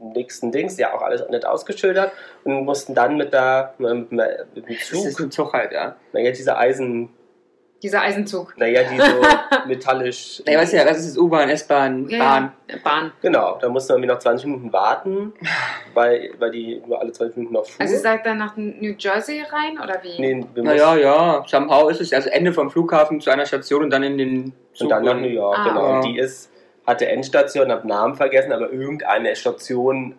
zum nächsten Dings, ja auch alles nett ausgeschildert und mussten dann mit der, mit dem mit dem Das ist Zug, ein Zug halt, ja. naja, diese Eisen, Dieser Eisenzug. naja, die so metallisch. Nee, weißt du ja, das ist U-Bahn, S-Bahn, Ja, Bahn. Ja, Bahn. Genau, da mussten wir irgendwie noch 20 Minuten warten, weil, weil die nur alle 20 Minuten noch fuhr. Also ihr seid dann nach New Jersey rein oder wie? nee, wir Naja, ja, somehow ist es also Ende vom Flughafen zu einer Station und dann in den Und dann nach New York, Ah. genau. Ja. Und die ist, hatte Endstation, hab Namen vergessen, aber irgendeine Station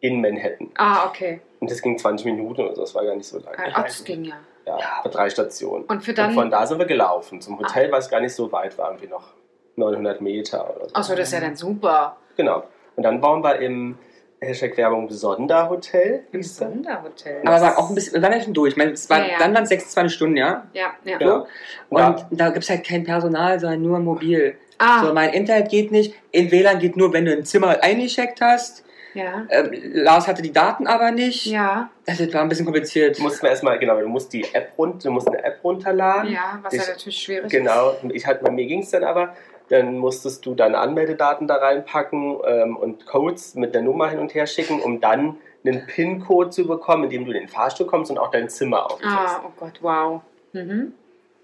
in Manhattan. Ah, okay. Und das ging 20 Minuten oder so, das war gar nicht so lange. Ach, das ging ja. Ja, für drei Stationen. Und für Und dann. von da sind wir gelaufen. Zum Hotel, weil es gar nicht so weit war, irgendwie noch 900 Meter oder so. Achso, das ist ja dann super. Genau. Und dann waren wir im Hashtag Werbung Sonderhotel. Im. Sonderhotel. Aber war auch ein bisschen, wir waren ja schon durch. Ich meine, es war, Ja, ja. dann waren es 26 Stunden, ja. Ja, ja. Ja. Und Ja. da gibt es halt kein Personal, sondern nur mobil. Ah, So, mein Internet geht nicht. In WLAN geht nur, wenn du ein Zimmer eingecheckt hast. Ja. Ähm, Lars hatte die Daten aber nicht. Ja, Das war ein bisschen kompliziert. Du musst mir erstmal, genau, du musst die App run du musst eine App runterladen. ja, was Ich- ja natürlich schwierig Genau, und ich halt, bei mir ging es dann aber, dann musstest du deine Anmeldedaten da reinpacken ähm, und Codes mit der Nummer hin und her schicken, um dann einen PIN-Code zu bekommen, indem du in den Fahrstuhl kommst und auch dein Zimmer ist. aufkriegst. Ah, oh Gott, wow. Mhm.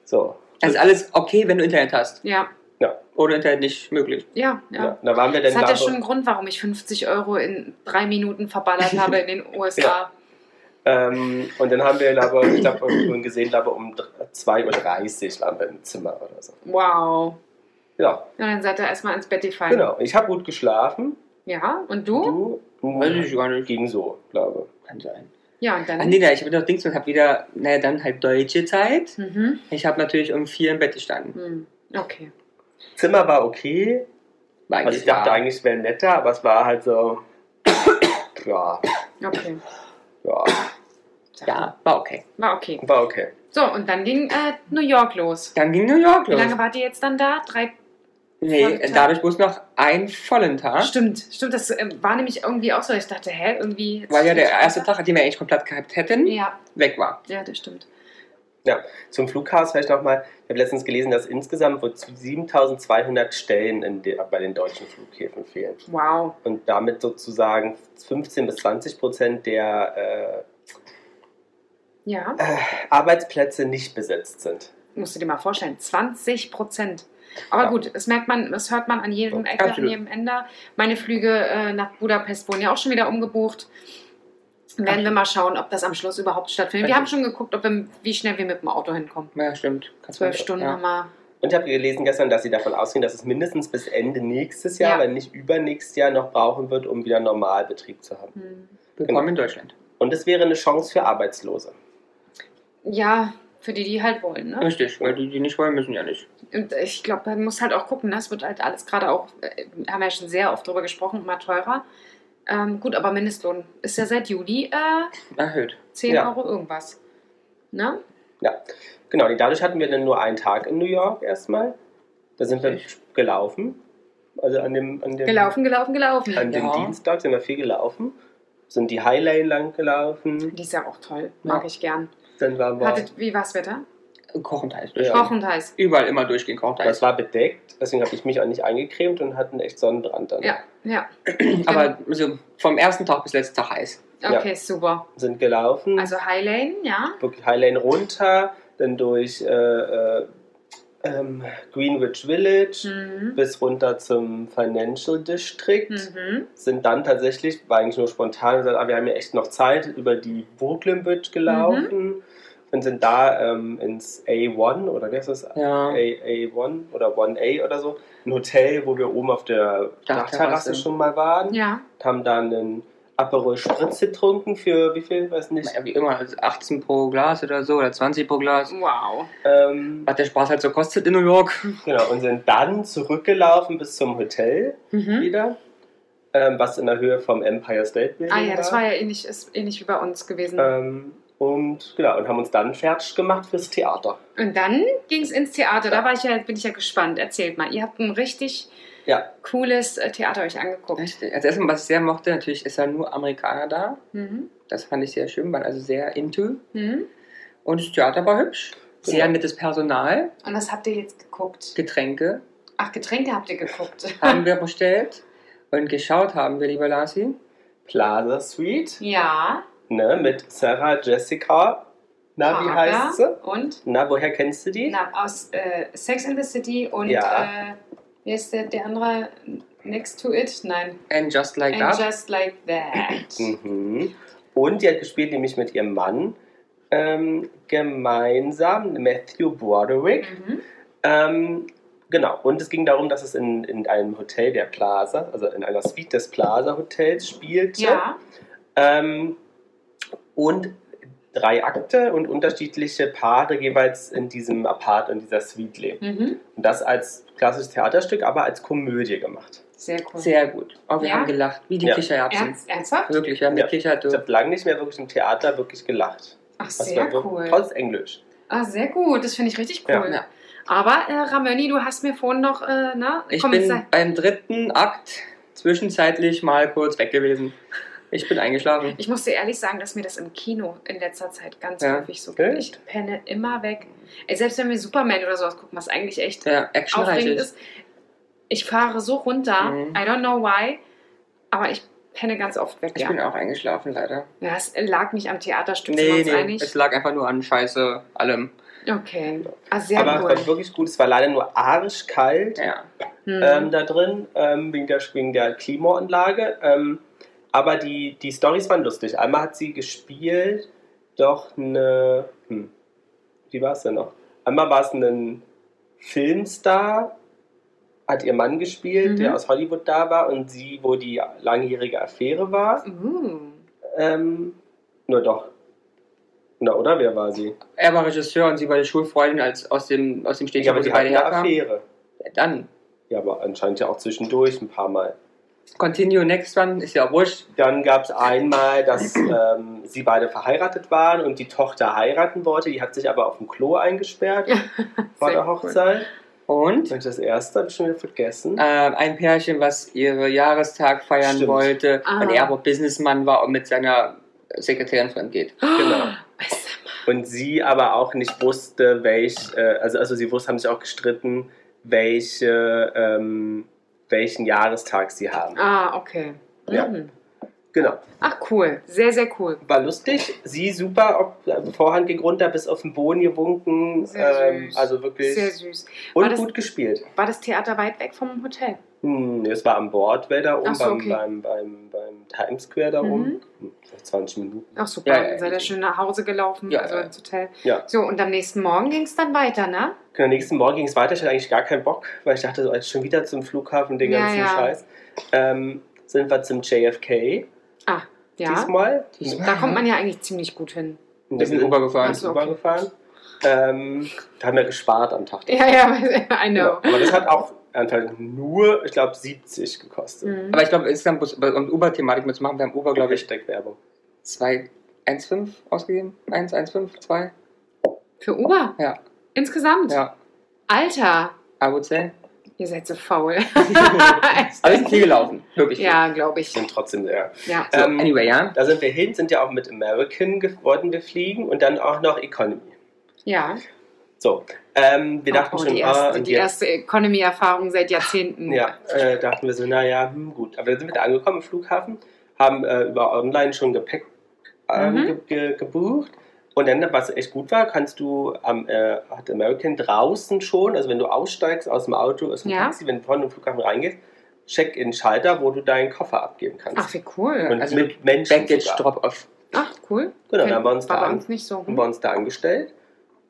So. Das ist alles okay, wenn du Internet hast. Ja, Oder Internet nicht möglich. ja, Ja. ja. da waren wir Das dann hat ja schon einen Grund, warum ich 50 Euro in drei Minuten verballert habe in den USA. ähm, und dann haben wir, glaube ich, glaube irgendwann gesehen, glaube um 2.30 Uhr waren wir im Zimmer oder so. Wow. Ja, Und dann seid ihr erstmal ins Bett gefallen. genau. Ich habe gut geschlafen. Ja, und du? Du? Weiß ich gar nicht. Ging so, glaube Kann sein. Ja, und dann. Ach nee, nee, ich habe noch Dings und habe wieder, naja, dann halt deutsche Zeit. Mhm. Ich habe natürlich um vier im Bett gestanden. Hm. Okay. Zimmer war okay. War Also ich dachte wahr. eigentlich, es wäre netter, aber es war halt so. ja, Okay. ja, Ja, war okay. War okay. war okay. So, und dann ging äh, New York los. Dann ging New York Wie los. lange wart ihr jetzt dann da? Drei. Nee, dadurch bloß noch einen vollen Tag. Stimmt, stimmt. Das äh, war nämlich irgendwie auch so. Ich dachte, hä, irgendwie. Weil ja der erste Tag, den wir eigentlich komplett gehabt hätten, Ja, weg war. ja, das stimmt. Zum Flughaus vielleicht nochmal. Ich habe letztens gelesen, dass insgesamt wohl 7200 Stellen de, bei den deutschen Flughäfen fehlen. Wow. Und damit sozusagen 15 bis 20 Prozent der, Ja, äh, Arbeitsplätze nicht besetzt sind. musst du dir mal vorstellen. 20 Prozent. Aber Ja. gut, das merkt man, das hört man an jedem Ecke, Absolut. an jedem Ende. Meine Flüge äh, nach Budapest wurden ja auch schon wieder umgebucht. Werden wir mal schauen, ob das am Schluss überhaupt stattfindet. Wir haben schon geguckt, ob wir, wie schnell wir mit dem Auto hinkommen. Ja, stimmt. Zwölf Stunden ja. haben wir. Und ich habe gelesen gestern, dass sie davon ausgehen, dass es mindestens bis Ende nächstes Jahr, Ja. wenn nicht übernächstes Jahr, noch brauchen wird, um wieder Normalbetrieb zu haben. Hm. Willkommen in Deutschland. Und es wäre eine Chance für Arbeitslose. Ja, für die, die halt wollen. Ne? Richtig, weil die, die nicht wollen, müssen ja nicht. Und ich glaube, man muss halt auch gucken, ne? es wird halt alles gerade auch, äh, haben wir ja schon sehr oft drüber gesprochen, immer teurer. Ähm, gut, aber Mindestlohn ist ja seit Juli äh, Erhöht. 10 Ja. Euro irgendwas. Ne? Ja, genau. Dadurch hatten wir dann nur einen Tag in New York erstmal. Da sind wir gelaufen. Also an dem, an dem, Gelaufen, gelaufen, gelaufen. An dem Ja. Dienstag sind wir viel gelaufen. Sind die High Lane lang gelaufen. Die ist ja auch toll, mag Ja. ich gern. Dann waren wir. Hattet, wie war's Wetter? Kochend heiß. Ja. Kochend heiß. Überall immer durchgehen, kochend heiß. Das war bedeckt, deswegen habe ich mich auch nicht eingecremt und hatten echt Sonnenbrand dann. Ja, ja. Aber also vom ersten Tag bis letzten Tag heiß. Okay, super. Sind gelaufen, Also High Lane, ja. wirklich High Lane runter, dann durch äh, äh, ähm, Greenwich Village Mhm. bis runter zum Financial District. Mhm. Sind dann tatsächlich, war eigentlich nur spontan, gesagt, ah, wir haben ja echt noch Zeit, über die Brooklyn Bridge gelaufen Mhm. Und sind da ähm, ins A1 oder wie heißt das? Ja. A, A1 oder 1A oder so. Ein Hotel, wo wir oben auf der Dachterrasse. Schon mal waren. Ja. Haben dann einen Aperol Spritz getrunken für wie viel, weiß nicht. Ja, wie immer, also 18 pro Glas oder so oder 20 pro Glas. Wow. Ähm, Was der Spaß halt so kostet in New York. genau, und sind dann zurückgelaufen bis zum Hotel Mhm. wieder, ähm, was in der Höhe vom Empire State Building Ah ja, das war ja ähnlich, ist ähnlich wie bei uns gewesen. Ähm, und genau, und haben uns dann fertig gemacht fürs Theater. Und dann ging es ins Theater. Da Ja. war ich ja, bin ich ja gespannt. Erzählt mal. Ihr habt ein richtig Ja, cooles äh, Theater euch angeguckt. Richtig. Als erstes, was ich sehr mochte, natürlich ist ja nur Amerikaner da. Mhm. Das fand ich sehr schön, waren also sehr into. Mhm. Und das Theater war hübsch. Sehr Genau. nettes Personal, Und was habt ihr jetzt geguckt? Getränke Ach, Getränke habt ihr geguckt. haben wir bestellt. Und geschaut haben wir, lieber Lasi. Plaza Suite, ja. Ne, mit Sarah Jessica. Na, wie Parker. heißt sie? Und? Na, woher kennst du die? Na, aus äh, Sex in the City und Ja. äh, wie ist der, der andere? Next to it? Nein. And just like And that. just like that. Mhm. Und die hat gespielt nämlich mit ihrem Mann ähm, gemeinsam, Matthew Broderick. Mhm. Ähm, genau, und es ging darum, dass es in, in einem Hotel der Plaza, also in einer Suite des Plaza Hotels spielte. Ja. Ähm, und drei Akte und unterschiedliche Paare jeweils in diesem Apart, in dieser Suite leben. Mhm. Und das als klassisches Theaterstück, aber als Komödie gemacht. Sehr cool. Sehr gut. Oh, wir Ja? haben gelacht, wie die Ja. Kichererbsen. Ernst, ernsthaft? Wirklich, wir haben Ja. gekichert. Ich habe lange nicht mehr wirklich im Theater wirklich gelacht. Ach, Das sehr war wirklich- cool. Trotz Englisch. Ah, sehr gut. Das finde ich richtig cool. Ja. Ja. Aber äh, Ramoni, du hast mir vorhin noch, äh, na, Ich bin beim dritten Akt zwischenzeitlich mal kurz weg gewesen. Ich bin eingeschlafen. Ich muss dir ehrlich sagen, dass mir das im Kino in letzter Zeit ganz Ja. häufig so geht. Ich penne immer weg. Ey, selbst wenn wir Superman oder sowas gucken, was eigentlich echt Ja, actionreich aufregend ist. ist, ich fahre so runter. Mhm. I don't know why, aber ich penne ganz oft weg. Ich Ja, bin auch eingeschlafen, leider. ja es lag nicht am Theaterstück, Nee, nee, einig? es lag einfach nur an Scheiße, allem. Okay, ah, sehr aber es cool. war wirklich gut. Es war leider nur arschkalt Ja. Hm. ähm, da drin, ähm, wegen, der, wegen der Klimaanlage. Ähm, aber die, die Storys waren lustig. Einmal hat sie gespielt, doch eine. Hm, wie war es denn noch? Einmal war es ein Filmstar, hat ihr Mann gespielt, Mhm. der aus Hollywood da war und sie, wo die langjährige Affäre war. Uh. Ähm, nur doch. Na, oder? Wer war sie? Er war Regisseur und sie war die Schulfreundin als aus dem, aus dem Städtchen, Ja, aber wo sie die hatten beide herkamen. Affäre. Ja, Dann, Ja, aber anscheinend ja auch zwischendurch ein paar Mal. Continue next one, ist ja wurscht. Dann gab es einmal, dass ähm, sie beide verheiratet waren und die Tochter heiraten wollte. Die hat sich aber auf dem Klo eingesperrt vor der Hochzeit. Und Und das erste habe ich schon wieder vergessen. äh, ein Pärchen, was ihre Jahrestag feiern Stimmt. wollte, Ah. und er aber Businessmann war und mit seiner Sekretärin fremd geht. Genau. Und sie aber auch nicht wusste, welch, äh, also, also sie wusste, haben sich auch gestritten, welche, ähm, welchen Jahrestag sie haben. Ah, okay. Ja. Mhm. Genau. Ach cool, sehr, sehr cool. War lustig. Sie super, ob, äh, Vorhand ging runter, bis auf den Boden gewunken. Sehr ähm, also wirklich. Sehr süß. und das- gut gespielt. War das Theater weit weg vom Hotel? Hm, es war am Bordwell da oben, so, beim, okay. beim, beim, beim Times Square da Mhm. oben. Hm, vielleicht 20 Minuten. Ach super, Ja, ja, dann seid ihr ja. schön nach Hause gelaufen, Ja, also ins Hotel. Ja. So, und am nächsten Morgen ging es dann weiter, ne? Am nächsten Morgen ging es weiter. Ich hatte eigentlich gar keinen Bock, weil ich dachte, so, jetzt schon wieder zum Flughafen, den ganzen. Scheiß. Ähm, sind wir zum JFK Ah, ja. diesmal. Da kommt man ja eigentlich ziemlich gut hin. Und Wir sind Uber gefahren. Ach so. Uber gefahren. Ähm, da haben wir gespart am Tag. Ja, ja, I know. Ja, aber das hat auch nur, ich glaube, 70 gekostet. Mhm. Aber ich glaube, insgesamt, um Uber-Thematik mitzumachen, wir haben Uber, glaube ich, Hashtag Werbung. 2, 1,5 ausgegeben. 1, 1,5, 2. Für Uber? Ja. Insgesamt? Ja, Alter, I would say. Ihr seid so faul. Aber wir sind viel gelaufen. Wirklich viel. ja, glaube ich. Sind trotzdem sehr. Ja. So, Ähm, anyway, ja. Da sind wir hin, sind ja auch mit American wollten wir fliegen und dann auch noch Economy. ja. So, ähm, wir dachten oh, schon, die ah, erste, und die erste Economy-Erfahrung seit Jahrzehnten. Ja, äh, dachten wir so, naja, hm, gut. Aber dann sind wir da angekommen im Flughafen, haben äh, über online schon Gepäck ähm, Mhm. ge ge gebucht. Und dann, was echt gut war, kannst du am äh, hat American draußen schon, also wenn du aussteigst aus dem Auto, aus dem Ja. Taxi, wenn du von dem Flughafen reingehst, Check-in-Schalter, wo du deinen Koffer abgeben kannst. Ach, wie cool. Und also mit Menschen Baggage. Drop-Off. Ach, cool. Genau, dann haben wir uns da an- uns so. haben wir uns da angestellt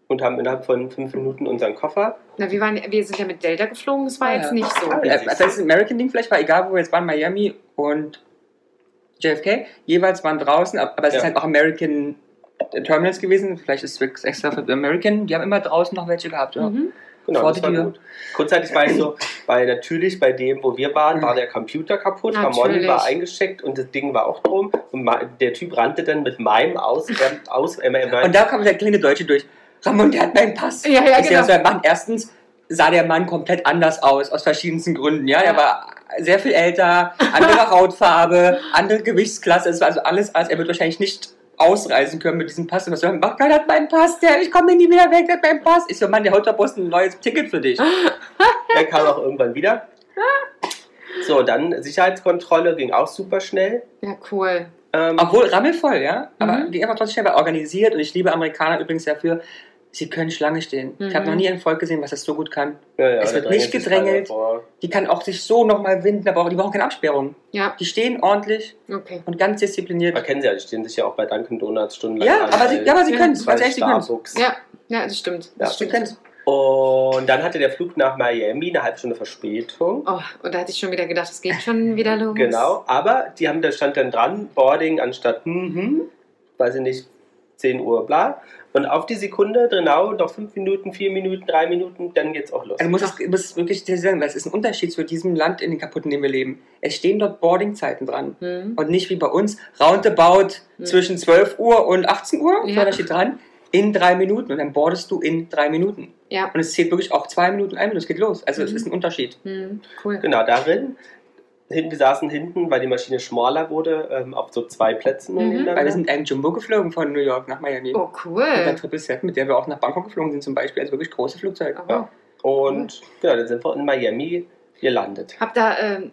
und haben innerhalb von fünf Minuten unseren Koffer. Na, wir, waren, wir sind ja mit Delta geflogen, das war Ah, jetzt ja. nicht so. Ah, Äh, also das American-Ding vielleicht war, egal wo wir jetzt waren, Miami und JFK, jeweils waren draußen, ab- aber es ist Ja. halt auch American Terminals gewesen, vielleicht ist es extra für American, die haben immer draußen noch welche gehabt. Mhm. Genau, Vor das war Tür. gut. Kurzzeitig war ich so, weil natürlich bei dem, wo wir waren, war der Computer kaputt, Ramon war eingeschickt und das Ding war auch drum. Und der Typ rannte dann mit meinem aus, ähm, aus äh, äh, Und da kam der kleine Deutsche durch. Ramon, der hat meinen Pass. Ja, ja, ich sehe, genau. was wir machen. Erstens sah der Mann komplett anders aus, aus verschiedensten Gründen. Ja, Ja. er war sehr viel älter, andere Hautfarbe, andere Gewichtsklasse. Es war also alles, alles. Er wird wahrscheinlich nicht ausreisen können mit diesem Pass. Und was soll er machen? hat meinen Pass, der, ich komme nie wieder weg, der hat meinen Pass. Ich so, Mann, der Hotterpost ein neues Ticket für dich. er kam auch irgendwann wieder. So, dann Sicherheitskontrolle ging auch super schnell. Ja, cool. Ähm, Obwohl rammelvoll, ja. Aber Mhm. die einfach trotzdem schnell war organisiert und ich liebe Amerikaner übrigens dafür. Sie können Schlange stehen. Ich habe Mhm. noch nie ein Volk gesehen, was das so gut kann. ja, ja, es wird nicht gedrängelt. Die kann auch sich so nochmal winden, aber auch, die brauchen keine Absperrung. Ja, Die stehen ordentlich okay. und ganz diszipliniert. Man kennt sie ja, die stehen sich ja auch bei Dunkin' Donuts stundenlang Ja, an, aber sie, ja, aber sie Ja. können es. weil Ganz ehrlich, sie können. Ja, ja, das stimmt. Ja, Das Sie stimmt. können's. Und dann hatte der Flug nach Miami eine halbe Stunde Verspätung. Oh, und da hatte ich schon wieder gedacht, es geht schon wieder los. Genau, aber die haben, da stand dann dran, Boarding anstatt, hm, weiß ich nicht, 10 Uhr, bla. Und auf die Sekunde, genau, noch 5 Minuten, 4 Minuten, 3 Minuten, dann geht's auch los. Also muss es muss wirklich dir sagen, weil es ist ein Unterschied zu diesem Land in den kaputten, in dem wir leben. Es stehen dort Boardingzeiten dran. Hm. Und nicht wie bei uns, roundabout Hm. zwischen 12 Uhr und 18 Uhr, Ja. da steht dran, in drei Minuten. Und dann boardest du in drei Minuten. Ja. Und es zählt wirklich auch zwei Minuten, ein Minute, es geht los. Also es Mhm. ist ein Unterschied. Hm. Cool. Genau, darin. Hinten, wir saßen hinten, weil die Maschine schmaler wurde, ähm, auf so zwei Plätzen Mhm. Weil wir sind mit einem Jumbo geflogen von New York nach Miami. Oh, Mit der cool. Triple Set, mit der wir auch nach Bangkok geflogen sind zum Beispiel. Also wirklich große Flugzeuge. Oh. Ja. Und genau, dann sind wir in Miami gelandet. Habt ihr ähm,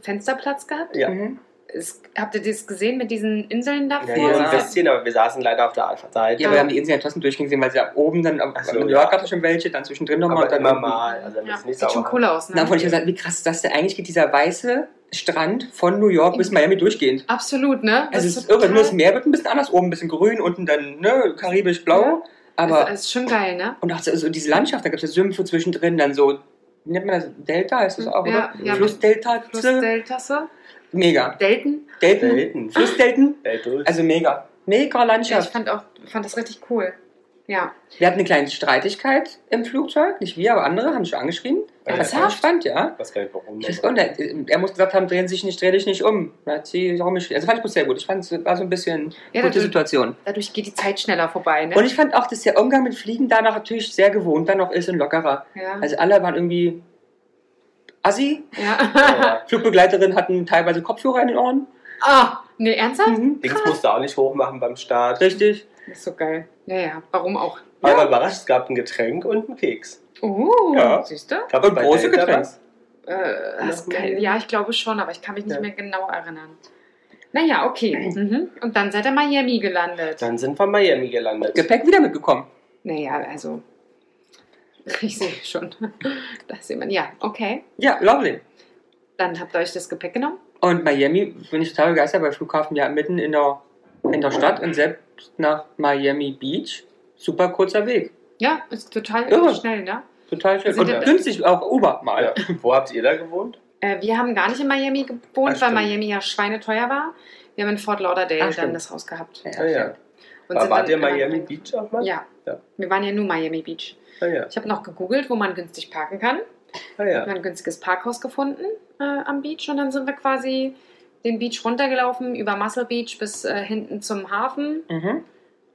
Fensterplatz gehabt? Ja. Mhm. Es, habt ihr das gesehen mit diesen Inseln davor? Ja, Ja. ein bisschen, aber wir saßen leider auf der Seite. Ja, wir haben die Insel ja trotzdem durchgehen sehen, weil sie ab oben dann, Ach so, New York ja. gab es schon welche, dann zwischendrin nochmal aber und dann immer mal. Also Ja, nicht sieht schon cool aus, ne? von ich gesagt, wie krass ist das denn? Eigentlich geht dieser weiße Strand von New York bis Miami durchgehend. Absolut, ne? Also Das es ist irre, nur das Meer wird ein bisschen anders, oben ein bisschen grün, unten dann ne, karibisch-blau. Aber, Das ist schon geil, ne? und auch so, diese Landschaft, da gibt es ja Sümpfe zwischendrin, dann so, wie nennt man das? Delta heißt das auch, Ja, oder? ja. Flussdelta? Flussdeltasse? Mega. Delten? Delten? Selten. Flussdelten? Weltdurch. Also mega. Mega Ja, ich Landschaft. fand, auch, fand das richtig cool. Ja. Wir hatten eine kleine Streitigkeit im Flugzeug, nicht wir, aber andere haben schon angeschrien. Ja, Das war spannend, ja. Ich weiß gar nicht warum. Ich. Er muss gesagt haben, drehen sich nicht, dreh dich nicht um. Da hat sie mich, also fand ich gut, sehr gut. Ich fand es war so ein bisschen Ja, gute das- Situation. Dadurch geht die Zeit schneller vorbei, ne? Und ich fand auch, dass der Umgang mit Fliegen danach natürlich sehr gewohnt dann noch ist und lockerer. ja. Also alle waren irgendwie assi. ja. Flugbegleinterinnen hatten teilweise Kopfhörer in den Ohren. ah, ne, ernsthaft? Mhm. Dings musste auch nicht hochmachen beim Start. Richtig. Das ist so geil. Ja, ja. Warum auch? Aber überrascht, es gab ein Getränk und einen Keks. Oh, Ja. siehst du? Gab es Und große Getränke. Äh, ja, ich glaube schon, aber ich kann mich nicht Ja. mehr genau erinnern. Naja, okay. Mhm. Und dann seid ihr Miami gelandet. Dann sind wir in Miami gelandet. Gepäck wieder mitgekommen. Naja, also. Ich sehe schon. Das sieht man. Ja, okay. Ja, lovely. Dann habt ihr euch das Gepäck genommen. Und Miami bin ich total begeistert, weil Flughafen ja mitten in der, in der Stadt und selbst nach Miami Beach. Super kurzer Weg. Ja, ist total Irre. schnell, ne? Total schön. Sind Und günstig auch Uber mal. Ja. Wo habt ihr da gewohnt? Äh, wir haben gar nicht in Miami gewohnt, Ah, weil. Miami ja schweineteuer war. Wir haben in Fort Lauderdale Ah, dann stimmt. das Haus gehabt. Ah, ja. Und War, sind wart ihr Miami Beach auch mal? Ja. Ja. Wir waren ja nur Miami Beach. Ah, ja. Ich habe noch gegoogelt, wo man günstig parken kann. Ah, ja. haben ein günstiges Parkhaus gefunden äh, am Beach und dann sind wir quasi den Beach runtergelaufen, über Muscle Beach bis äh, hinten zum Hafen Mhm.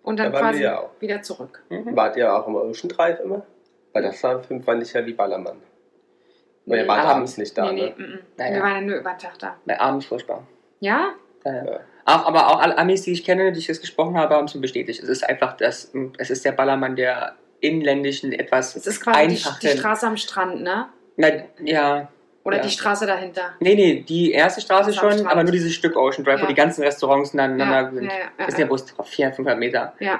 und dann Da quasi ja wieder zurück. Mhm. Wart ihr auch im Ocean Drive immer? Weil das war, fand ich ja wie Ballermann. Weil ihr Nee. wart Abends. nicht da, nee, nee, ne? mm, mm. Naja. Wir waren ja nur über den Tag da. Bei abends furchtbar. Ja? Ja. Auch, aber auch alle Amis, die ich kenne, die ich jetzt gesprochen habe, haben es bestätigt. Es ist einfach das, es ist der Ballermann der inländischen, etwas Es ist quasi die, die. Straße am Strand, ne? Na, ja. Oder Ja. die Straße dahinter. Nee, nee, die erste Straße Das schon, Strand. aber nur dieses Stück Ocean Drive, wo Ja. die ganzen Restaurants Ja, nebeneinander ja, sind. ja, ja, ist ja. der Bus drauf, 400, 500 Meter. ja.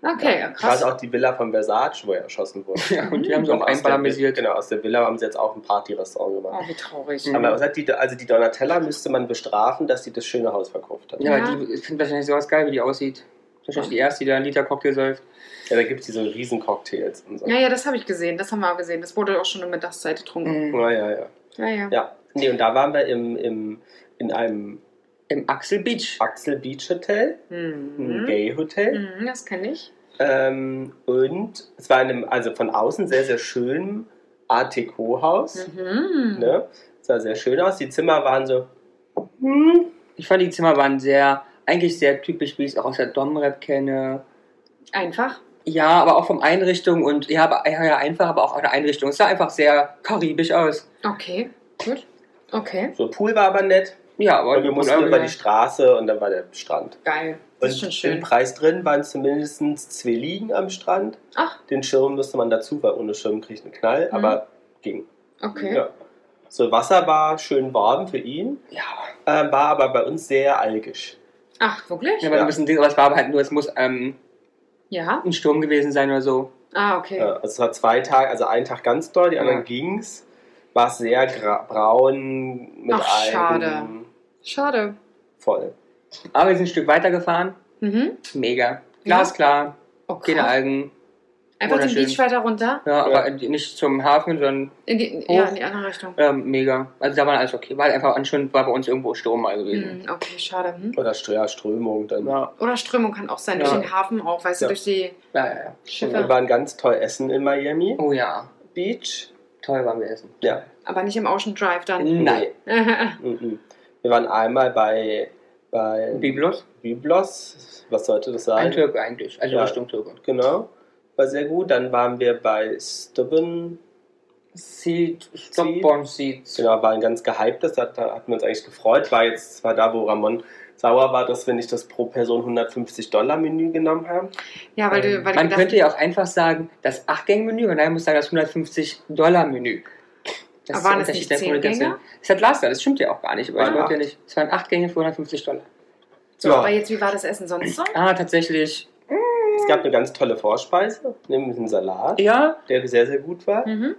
Okay, ja, krass. Quasi auch die Villa von Versace, wo er erschossen wurde. Ja, und die haben so Und auch aus der, einballamisiert. genau, aus der Villa haben sie jetzt auch ein Party-Restaurant Oh, gemacht. wie traurig. Mhm. Aber was hat die, also die Donatella müsste man bestrafen, dass sie das schöne Haus verkauft hat. Ja, Ja. die finden wahrscheinlich sowas geil, wie die aussieht. Wahrscheinlich die erste, die da einen Liter Cocktail säuft. Ja, da gibt es diese riesen Cocktails und so. Ja, ja, das habe ich gesehen. Das haben wir auch gesehen. Das wurde auch schon in Mittagszeit getrunken. Mhm. Ja, ja, ja. Ja, ja. Ja, nee, und da waren wir im, im, in einem Im Axel Beach. Axel Beach Hotel, ein Mhm. Gay Hotel. Mhm, das kenne ich. Ähm, und es war in einem, also von außen sehr, sehr schön Art Deco-Haus. Mhm. Ne? Sah sehr schön aus. Die Zimmer waren so. Hm, Ich fand, die Zimmer waren sehr, eigentlich sehr typisch, wie ich es auch aus der Dom-Rap kenne. Einfach. Ja, aber auch vom Einrichtung und ja, aber, ja, ja, einfach, aber auch eine Einrichtung. Es sah einfach sehr karibisch aus. Okay, gut. Okay, so, Pool war aber nett. Ja, aber Und wir mussten über die Straße und dann war der Strand. geil. Das ist schon Und schön. im Preis drin waren zumindest zwei Liegen am Strand. Ach, Den Schirm müsste man dazu, weil ohne Schirm kriegt einen Knall, Mhm. aber ging. okay. Ja. So, Wasser war schön warm für ihn, Ja, äh, war aber bei uns sehr algisch. Ach, wirklich? ja, aber, Ja. ein bisschen Ding, aber es war aber halt nur, es muss ähm, Ja. ein Sturm gewesen sein oder so. Ah, okay. Ja, also es war zwei Tage, also einen Tag ganz doll, die anderen Ja. ging's. War es sehr braun mit Ach, Algen. schade. Schade. Voll. Aber wir sind ein Stück weiter gefahren. Mhm. Mega. Glasklar, Oh, keine krass. Algen. Einfach den. Beach weiter runter. Ja, aber nicht zum Hafen, sondern In die, Hoch. ja, in die andere Richtung. ähm, mega. Also da war alles okay. War halt einfach anscheinend war bei uns irgendwo Sturm mal gewesen. Mhm, okay, schade. Hm. Oder Str- ja, Strömung dann. Ja, Oder Strömung kann auch sein, Ja. durch den Hafen auch, weißt Ja. du, durch die ja, ja. ja. Schiffe. Wir waren ganz toll essen in Miami Oh ja, Beach. toll waren wir essen. Ja. Aber nicht im Ocean Drive dann. Nein. Mhm. Wir waren einmal bei, bei Biblos? Biblos. Was sollte das Ein sein? Türke eigentlich, also Ja. Richtung Türke. Genau. War sehr gut. Dann waren wir bei Stubben. Seed, Stockborn Seeds. Genau, war ein ganz gehyptes. Da, hatten wir uns eigentlich gefreut. War jetzt war da, wo Ramon sauer war, dass wir nicht das pro Person 150 Dollar Menü genommen haben. Ja, weil du, weil du Man könnte ja auch einfach sagen, das 8-Gänge-Menü, und dann muss sagen, das 150-Dollar-Menü. Aber waren es nicht der 10 Kommunikation. Gänge? Das hat Laster, das stimmt ja auch gar nicht. Aber Waren ich wollte ja acht. nicht. Es waren 8 Gänge für 150 Dollar. So, Ja. aber jetzt, wie war das Essen sonst so? Ah, tatsächlich. Es gab eine ganz tolle Vorspeise, nämlich einen Salat, Ja, der sehr, sehr gut war. Mhm.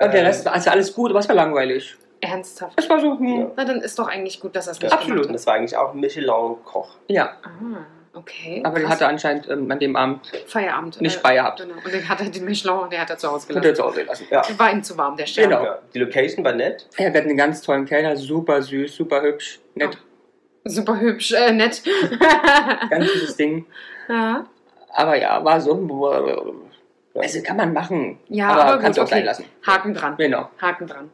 und der Ähm, Rest war also alles gut, aber es war langweilig. Ernsthaft. Es war so, hm, Ja. Na, dann ist doch eigentlich gut, dass das Ja, nicht absolut. Und das war eigentlich auch ein Michelin-Koch. ja. hat. Ah, okay. Aber der krass. hatte anscheinend ähm, an dem Abend Feierabend. nicht äh, gehabt. Genau. Und den hat er den Michelin, der hat er zu Hause Hat er gelassen. zu Hause gelassen. Ja. War ihm zu warm, der Stern. Genau. ja. Die Location war nett. Ja, wir hatten einen ganz tollen Kellner, super süß, super hübsch, nett, Super hübsch, äh, nett. ganz süßes Ding. ja, Aber ja, war so. Also kann man machen. ja aber, aber, kannst gut, auch sein okay. lassen. Haken dran. Genau. Haken dran.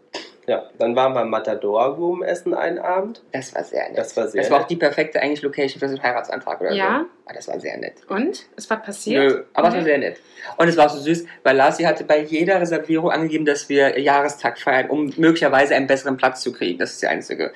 Ja, dann waren wir im Matador Room essen einen Abend. Das war sehr nett. Das war sehr Das war auch nett. die perfekte eigentlich Location für so einen Heiratsantrag oder Ja. so. Aber das war sehr nett. Und? Ist was passiert? Nö, aber es war Okay. sehr nett. Und es war auch so süß, weil Lasi hatte bei jeder Reservierung angegeben, dass wir Jahrestag feiern, um möglicherweise einen besseren Platz zu kriegen. Das ist der einzige.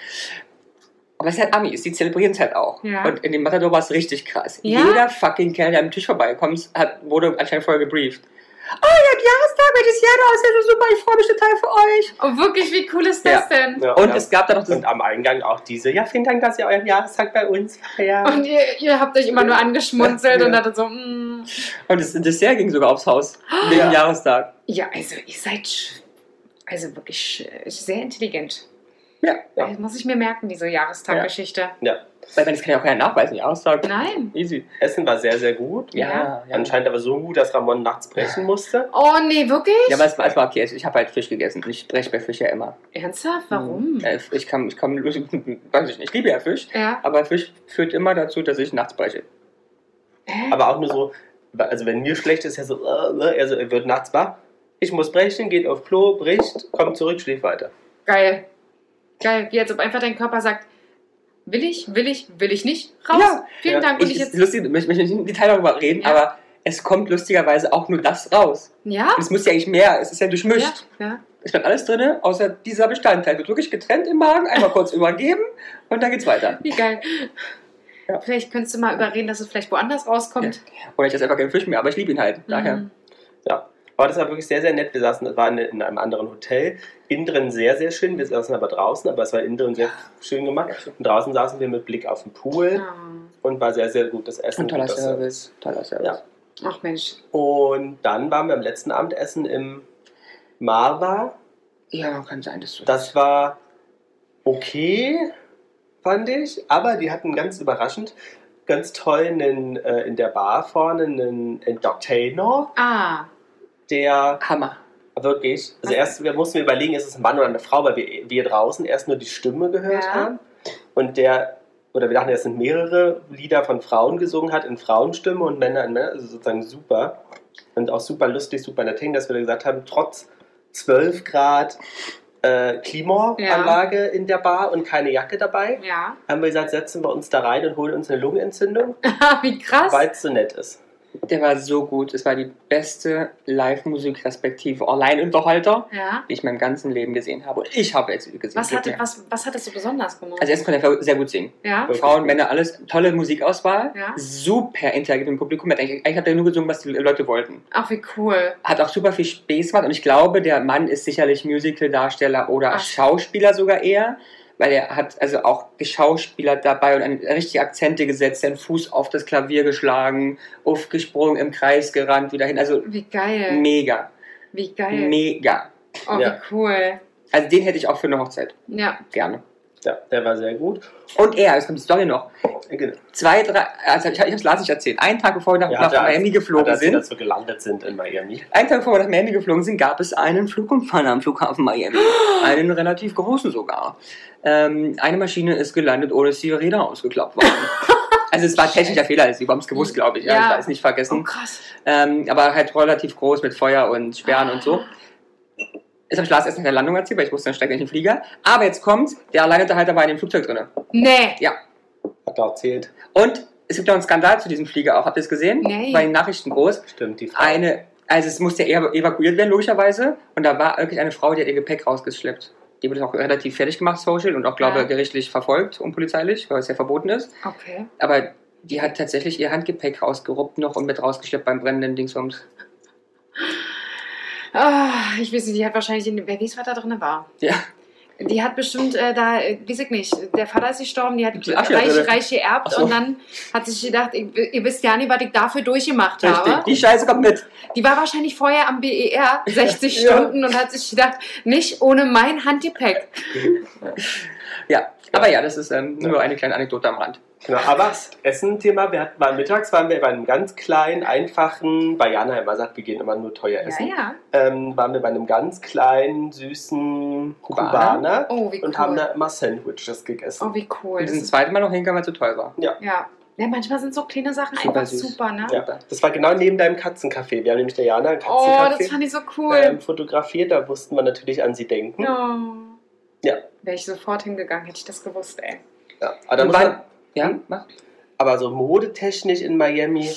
Aber es ist halt Amis, die zelebrieren es halt auch. Ja. Und in dem Matador war es richtig krass. Ja? Jeder fucking Kerl, der am Tisch vorbeikommt, hat, wurde anscheinend vorher gebrieft. oh, ihr habt Jahrestag, welches Jahr da ist ja so super, ich freue mich total für euch. Oh, wirklich, wie cool ist das denn? Ja, Und ja. es gab da noch am Eingang auch diese, ja, vielen Dank, dass ihr euren Jahrestag bei uns feiert. Und ihr, ihr habt euch immer nur angeschmunzelt Ja. und hattet so, mm. und das Dessert ging sogar aufs Haus, wegen Ja. Jahrestag. Ja, also ihr seid also wirklich sehr intelligent. Ja. Ja. Das muss ich mir merken, diese Jahrestaggeschichte. Ja, Weil das kann ja auch keiner nachweisen, Jahrestag. Nein. Easy. Essen war sehr, sehr gut. Ja, ja. Anscheinend aber so gut, dass Ramon nachts brechen musste. Oh nee, wirklich? Ja, aber es war, es war okay. Ich habe halt Fisch gegessen. Ich breche bei Fisch ja immer. Ernsthaft? Warum? Äh, Ich kann, ich kann, weiß ich nicht, ich liebe ja Fisch, Ja. aber Fisch führt immer dazu, dass ich nachts breche. Hä? Aber auch nur so, also wenn mir schlecht ist, er so, äh, also er wird nachts wach. Ich muss brechen, geht auf Klo, bricht, kommt zurück, schläft weiter. Geil. Geil. Wie als ob einfach dein Körper sagt, will ich, will ich, will ich nicht, raus. Ja. Vielen Ja. Dank. Und Ich, jetzt. lustig, ich möchte nicht im Detail darüber reden, Ja. aber es kommt lustigerweise auch nur das raus. Ja? Und es muss ja eigentlich mehr, es ist ja Ja, durchmischt. ja. Es bleibt alles drin, außer dieser Bestandteil wird wirklich getrennt im Magen, einmal kurz übergeben und dann geht's weiter. Wie geil. Ja. Vielleicht könntest du mal überreden, dass es vielleicht woanders rauskommt. Oder ich esse einfach keinen Fisch mehr, aber ich liebe ihn halt. Daher. Mhm. Ja. Aber das war wirklich sehr, sehr nett. Wir saßen, das war in, in einem anderen Hotel. Innen drin sehr, sehr schön. Wir saßen aber draußen, aber es war innen drin sehr schön gemacht. Und draußen saßen wir mit Blick auf den Pool und war sehr, sehr gutes Essen. Und toller gutes Service. Toller Service. Ja. Ach Mensch. Und dann waren wir am letzten Abendessen im Marva. Ja, kann sein, dass du. Das war okay, fand ich. Aber die hatten ganz überraschend, ganz toll einen, äh, in der Bar vorne einen Entertainer, Ah. Der Hammer. wirklich, also erst wir mussten überlegen, ist es ein Mann oder eine Frau, weil wir, wir draußen erst nur die Stimme gehört Ja. haben. Und der, oder wir dachten, es sind mehrere Lieder von Frauen gesungen hat in Frauenstimme und Männer in Männer, also sozusagen super. Und auch super lustig, super entertaining, dass wir gesagt haben, trotz 12 Grad äh, Klimaanlage in der Bar und keine Jacke dabei, Ja. haben wir gesagt, setzen wir uns da rein und holen uns eine Lungenentzündung, Wie krass. weil es so nett ist. Der war so gut. Es war die beste Live-Musik respektive Alleinunterhalter, Ja. die ich in meinem ganzen Leben gesehen habe. Und ich habe jetzt gesehen. Was, hatte, mehr. was, was hattest du besonders gemacht? Also erst konnte er sehr gut singen. ja. Frauen, Männer, alles. Tolle Musikauswahl. Ja. Super interagiert mit dem Publikum. Hat Eigentlich, eigentlich hat er nur gesungen, was die Leute wollten. Ach, wie cool. Hat auch super viel Spaß gemacht. Und ich glaube, der Mann ist sicherlich Musical-Darsteller oder Ach. Schauspieler sogar eher. Weil er hat also auch geschauspielert dabei und eine richtige Akzente gesetzt, seinen Fuß auf das Klavier geschlagen, aufgesprungen, im Kreis gerannt, wieder hin. Also Wie geil. mega, Wie geil. mega. Oh, Ja. wie cool. Also den hätte ich auch für eine Hochzeit. Ja. Gerne. Ja, der war sehr gut. Und er, jetzt kommt die Story noch. Genau. Zwei, drei, also ich, ich habe es Lars nicht erzählt. Einen Tag bevor wir nach, Ja, nach er- Miami geflogen als sie sind, dazu gelandet sind in Miami. einen Tag bevor wir nach Miami geflogen sind, gab es einen Flugunfall am Flughafen Miami. Einen relativ großen sogar. Ähm, eine Maschine ist gelandet, ohne dass die Räder ausgeklappt waren. Also es war technischer Fehler, sie haben es gewusst, glaube ich. Ja. Ich weiß nicht Oh, vergessen. krass. Ähm, aber halt relativ groß mit Feuer und Sperren und so. Jetzt habe ich Lars erst nach der Landung erzählt, weil ich wusste, dann steigt nicht ein Flieger. Aber jetzt kommt, der Alleinunterhalter war in dem Flugzeug drin. Nee. Hat er erzählt. Und es gibt noch einen Skandal zu diesem Flieger auch. Habt ihr es gesehen? Nee. Bei den Nachrichten groß. Stimmt, die Frau. Eine, also es musste ev- evakuiert werden, logischerweise. Und da war wirklich eine Frau, die hat ihr Gepäck rausgeschleppt. Die wurde auch relativ fertig gemacht, social, und auch, glaube ich, Ja. gerichtlich verfolgt und polizeilich, weil es ja verboten ist. Okay. Aber die hat tatsächlich ihr Handgepäck rausgeruppt noch und mit rausgeschleppt beim brennenden Dingsbums. Ah, ich weiß nicht, die hat wahrscheinlich, in, wer weiß, was da drin war. Ja. Die hat bestimmt äh, da, äh, weiß ich nicht, der Vater ist gestorben, die hat Die Asche hat reich, geerbt Ach so. und dann hat sich gedacht, ich, ihr wisst ja nicht, was ich dafür durchgemacht habe. Die Scheiße kommt mit. Die war wahrscheinlich vorher am BER 60 Ja. Stunden und hat sich gedacht, nicht ohne mein Handgepäck. Ja, aber ja, das ist ähm, nur eine kleine Anekdote am Rand. Genau, aber das Essen-Thema, wir hatten, waren mittags waren wir bei einem ganz kleinen, einfachen, bei Jana immer sagt, wir gehen immer nur teuer Ja, essen, ja. Ähm, waren wir bei einem ganz kleinen, süßen Kubaner. Kubaner, Oh, wie und haben cool. da immer Sandwiches gegessen. Oh, wie cool. Wir Das sind das zweite Mal noch hingegangen, weil es zu teuer war. ja. ja, manchmal sind so kleine Sachen Super einfach süß. super, ne? Ja, das war genau neben deinem Katzencafé. Wir haben nämlich der Jana ein Oh, das Katzencafé fand ich so cool. ähm, fotografiert, da mussten wir natürlich an sie denken. Ja, Oh. Ja. Wäre ich sofort hingegangen, hätte ich das gewusst, ey. aber, da Und muss man, Ja, mach. aber so modetechnisch in Miami,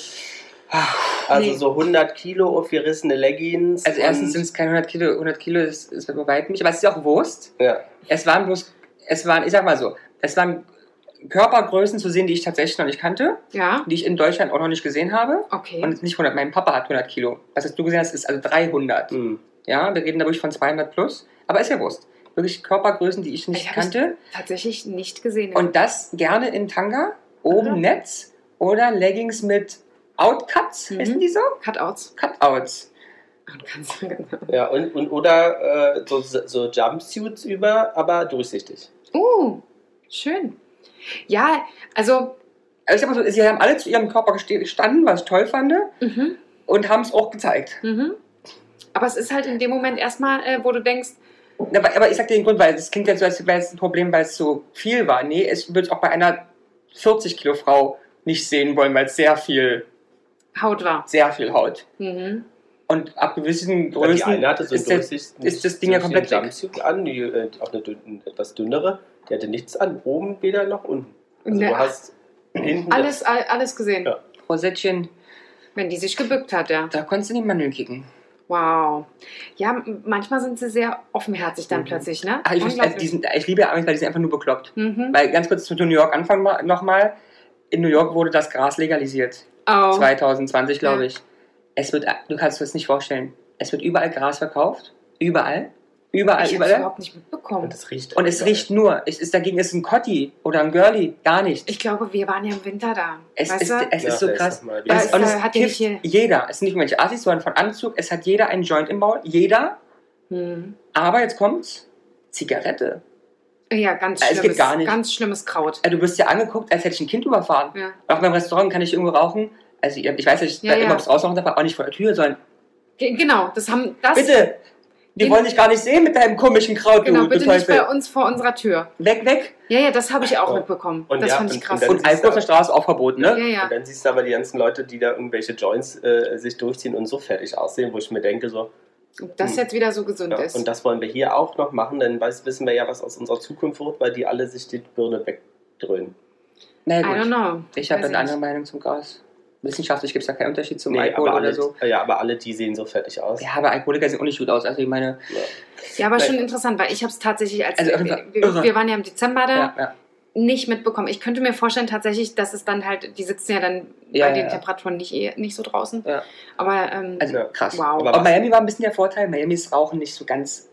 also Nee. so 100 Kilo aufgerissene Leggings. Also erstens sind es keine 100 Kilo, 100 Kilo ist, ist bei weitem nicht, aber es ist ja auch Wurst. Ja, Es waren bloß, es waren, ich sag mal so, es waren Körpergrößen zu sehen, die ich tatsächlich noch nicht kannte, Ja, die ich in Deutschland auch noch nicht gesehen habe. okay. Und es ist nicht 100. Mein Papa hat 100 Kilo. Was hast du gesehen hast, ist also 300. Hm. Ja, wir reden da wirklich von 200 plus. Aber ist ja Wurst. Wirklich Körpergrößen, die ich nicht Ich hab ich- kannte. Tatsächlich nicht gesehen. Und das gerne in Tanga, oben Mhm. Netz oder Leggings mit Outcuts, Mhm. heißen die so? Cutouts. Cutouts. Ganz genau. Ja, und, und oder äh, so, so Jumpsuits über, aber durchsichtig. Uh, schön. Ja, also, Also ich sag mal so, sie haben alle zu ihrem Körper gestanden, was ich toll fand, mhm, und haben es auch gezeigt. mhm. Aber es ist halt in dem Moment erstmal, äh, wo du denkst, Aber, aber ich sag dir den Grund, weil es klingt jetzt so, als wäre es ein Problem, weil es so viel war. Nee, es würde auch bei einer 40 Kilo Frau nicht sehen wollen, weil es sehr viel, Haut war. sehr viel Haut. Mhm. Und ab gewissen die Größen eine hatte so ist, der, durchsichtig, ist das Ding ja komplett weg. An, die, äh, auch eine dünn, etwas dünnere. Die hatte nichts an, oben weder noch unten. Also Ne, du hast hinten Alles, all, alles gesehen. Ja. Rosettchen, Wenn die sich gebückt hat, ja. da konntest du in die Mandeln kicken. Wow. Ja, manchmal sind sie sehr offenherzig dann Mhm. plötzlich, ne? Ach, ich, also sind, ich liebe Amis, weil die sind einfach nur bekloppt. mhm. Weil ganz kurz zu New York anfangen nochmal. In New York wurde das Gras legalisiert. Oh. 2020, glaube Ja. ich. Es wird, du kannst dir das nicht vorstellen. Es wird überall Gras verkauft. Überall. Überall, Ich überall. überhaupt nicht mitbekommen. Und es riecht. Und es riecht nur. Es ist, dagegen ist ein Cotti oder ein Girlie. Gar nichts. Ich glaube, wir waren ja im Winter da. Es weißt ist, du? es Ja, ist so krass. Da Es, ist, und äh, es hat die kifft nicht jeder. Es sind nicht irgendwelche Assis, sondern von Anzug. Es hat jeder einen Joint im Maul. Jeder. Hm. Aber jetzt kommt's. Zigarette. Ja, ganz Es schlimmes, geht gar nicht. ganz schlimmes Kraut. Äh, Du wirst ja angeguckt, als hätte ich ein Kind überfahren. Ja. Auch beim Restaurant kann ich irgendwo rauchen. Also ich ich weiß nicht, Ja, da ja. immer aufs Rausrauchen darf, aber auch nicht vor der Tür, sondern Ge- Genau, das haben das. bitte, die wollen dich gar nicht sehen mit deinem komischen Kraut, Genau, bitte nicht bei uns vor unserer Tür. Weg, weg. Ja, ja, das habe ich auch Ja. mitbekommen. Und das ja, fand ich und- krass. und Und Alkohol du- auf der Straße auch verboten, ne? ja, ja. Und dann siehst du aber die ganzen Leute, die da irgendwelche Joints äh, sich durchziehen und so fertig aussehen, wo ich mir denke, so, Ob das Hm. jetzt wieder so gesund ja, ist. und das wollen wir hier auch noch machen, denn weiß, wissen wir ja, was aus unserer Zukunft wird, weil die alle sich die Birne wegdröhnen. Na I don't gut. know. Ich habe eine andere. Meinung zum Gras. Wissenschaftlich gibt es da keinen Unterschied zum Nee, Alkohol aber oder alle, so. ja, aber alle, die sehen so fertig aus. Ja, aber Alkoholiker sehen auch nicht gut aus. Also ich meine, Ja, aber Nein. schon interessant, weil ich habe es tatsächlich als Also wir, wir, wir waren ja im Dezember da, ja, ja. nicht mitbekommen. Ich könnte mir vorstellen tatsächlich, dass es dann halt, die sitzen ja dann Ja, bei ja, den ja. Temperaturen nicht, eh- nicht so draußen. Ja. Aber ähm, Also Ja. krass. Wow. Aber Aber Miami war ein bisschen der Vorteil. Miami ist Rauchen nicht so ganz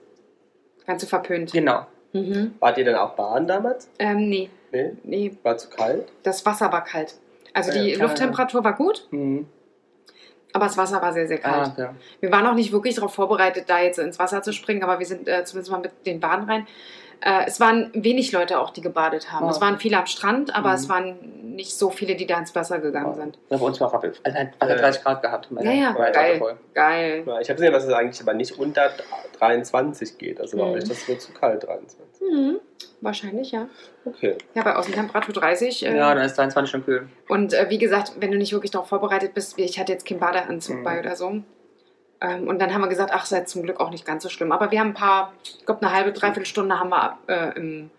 ganz so verpönt. genau. Mhm. Wart ihr denn auch Bahn damals? Ähm, nee, Nee, nee, war zu kalt? das Wasser war kalt. Also Ja, die klar, Lufttemperatur war gut, Mhm. aber das Wasser war sehr, sehr kalt. Ah, okay. Wir waren auch nicht wirklich darauf vorbereitet, da jetzt ins Wasser zu springen, aber wir sind äh, zumindest mal mit den Baden rein. Äh, es waren wenig Leute auch, die gebadet haben. Ah. Es waren viele am Strand, aber Mhm. es waren nicht so viele, die da ins Wasser gegangen sind. Ja, bei uns war Rappel. Also Ja. 30 Grad gehabt. Ja, ja, geil. voll. Geil. Ja, ich habe gesehen, dass es eigentlich aber nicht unter 23 geht. Also war Mhm. euch das wohl zu kalt, 23. Mhm. Wahrscheinlich, ja. Okay. Ja, bei Außentemperatur 30. Äh, Ja, dann ist 23 schon kühl. Und äh, wie gesagt, wenn du nicht wirklich darauf vorbereitet bist, wie ich hatte jetzt keinen Badeanzug Mhm. bei oder so. Ähm, und dann haben wir gesagt, ach, sei zum Glück auch nicht ganz so schlimm. Aber wir haben ein paar, ich glaube, eine halbe, dreiviertel Stunde haben wir äh, im,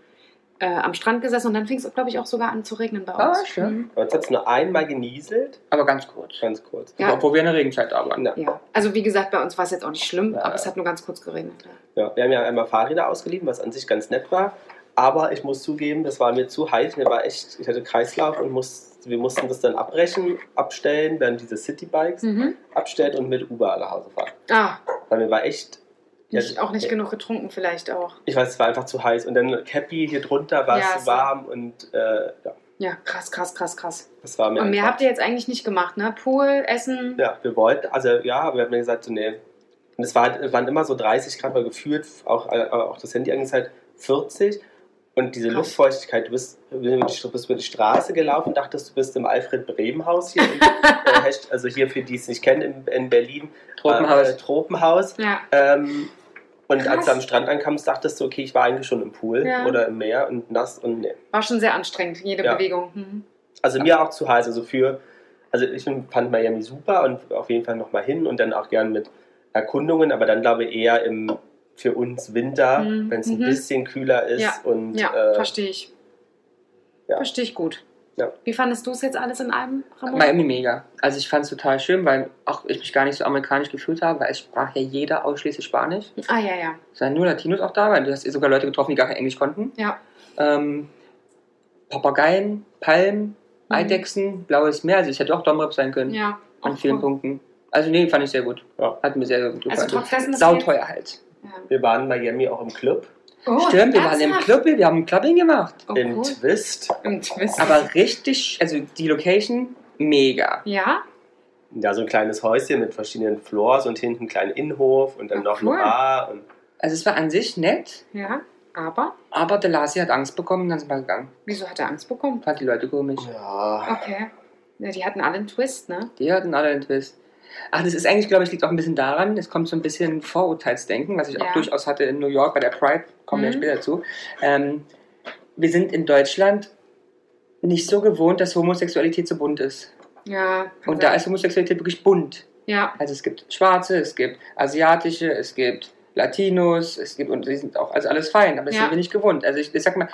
äh, am Strand gesessen und dann fing es, glaube ich, auch sogar an zu regnen bei Ah, uns. echt, ja? Mhm. Aber jetzt hat es nur einmal genieselt, Aber ganz kurz. ganz kurz. Ja. Obwohl wir in der Regenzeit da waren. Ja. Ja, also wie gesagt, bei uns war es jetzt auch nicht schlimm, Ja, aber es hat nur ganz kurz geregnet. Ja, wir haben ja einmal Fahrräder ausgeliehen, was an sich ganz nett war. Aber ich muss zugeben, das war mir zu heiß. Mir war echt, ich hatte Kreislauf und muss, wir mussten das dann abbrechen, abstellen, dann diese Citybikes Mhm. abstellen und mit Uber nach Hause fahren. Ah, Weil mir war echt. nicht, ja, auch nicht genug getrunken vielleicht auch. Ich weiß, es war einfach zu heiß. Und dann Cappy hier drunter war Ja, es so. warm und äh, ja, Ja, krass, krass, krass, krass. das war mir Und mehr einfach- habt ihr jetzt eigentlich nicht gemacht, ne? Pool, Essen. Ja, wir wollten, also ja, wir haben mir gesagt, so, nee. Und es war, waren immer so 30 Grad, weil gefühlt, auch, äh, auch das Handy angezeigt, 40. Und diese. Luftfeuchtigkeit, du bist, du bist über die Straße gelaufen, dachtest, du bist im Alfred-Bremen-Haus hier. in, äh, also hier für die es nicht kennen, in, in Berlin. Tropenhaus. Äh, Tropenhaus. Ja. Ähm, und Krass. als du am Strand ankamst, dachtest du, okay, ich war eigentlich schon im Pool Ja. oder im Meer und nass und nee. War schon sehr anstrengend, jede Ja. Bewegung. Mhm. Also mir auch zu heiß. Also für, also ich fand Miami super und auf jeden Fall nochmal hin und dann auch gern mit Erkundungen, aber dann glaube ich eher im für uns Winter, Mhm. wenn es ein Mhm. bisschen kühler ist Ja. und Ja, äh, verstehe ich. ja. Verstehe ich gut. Ja. Wie fandest du es jetzt alles in allem, Ramon? Miami mega. Also ich fand es total schön, weil auch ich mich gar nicht so amerikanisch gefühlt habe, weil es sprach ja jeder ausschließlich Spanisch. Ah, ja, ja. Es waren nur Latinos auch da, weil du hast sogar Leute getroffen, die gar kein Englisch konnten. Ja. Ähm, Papageien, Palmen, Mhm. Eidechsen, blaues Meer. Also es hätte auch Domrep sein können Ja. an vielen cool. Punkten. Also nee, fand ich sehr gut. Ja. Hat mir sehr gut Also gefallen. trotz dessen, dass Sauteuer halt. Ja. Wir waren in Miami auch im Club, Oh, Stimmt, wir waren im? Club, wir haben ein Clubbing gemacht. Oh, im cool. Twist. Im Twist. Aber richtig, also die Location, mega. ja, Ja, so ein kleines Häuschen mit verschiedenen Floors und hinten einen kleinen Innenhof und dann Ah, noch cool. eine Bar. Und Also es war an sich nett, ja. Aber aber der Lasi hat Angst bekommen und dann sind wir gegangen. wieso hat er Angst bekommen? Fand die Leute komisch. ja, Okay. Ja, die hatten alle einen Twist, ne? Die hatten alle einen Twist. Ach, das ist eigentlich, glaube ich, liegt auch ein bisschen daran, es kommt so ein bisschen Vorurteilsdenken, was ich auch Ja. durchaus hatte in New York bei der Pride, kommen wir Mhm. später zu. Ähm, wir sind in Deutschland nicht so gewohnt, dass Homosexualität so bunt ist. Ja. Und da ist Homosexualität wirklich bunt. Ja, Also es gibt Schwarze, es gibt Asiatische, es gibt Latinos, es gibt, und die sind auch, also alles fein, aber das Ja. sind wir nicht gewohnt. Also ich, ich sag mal,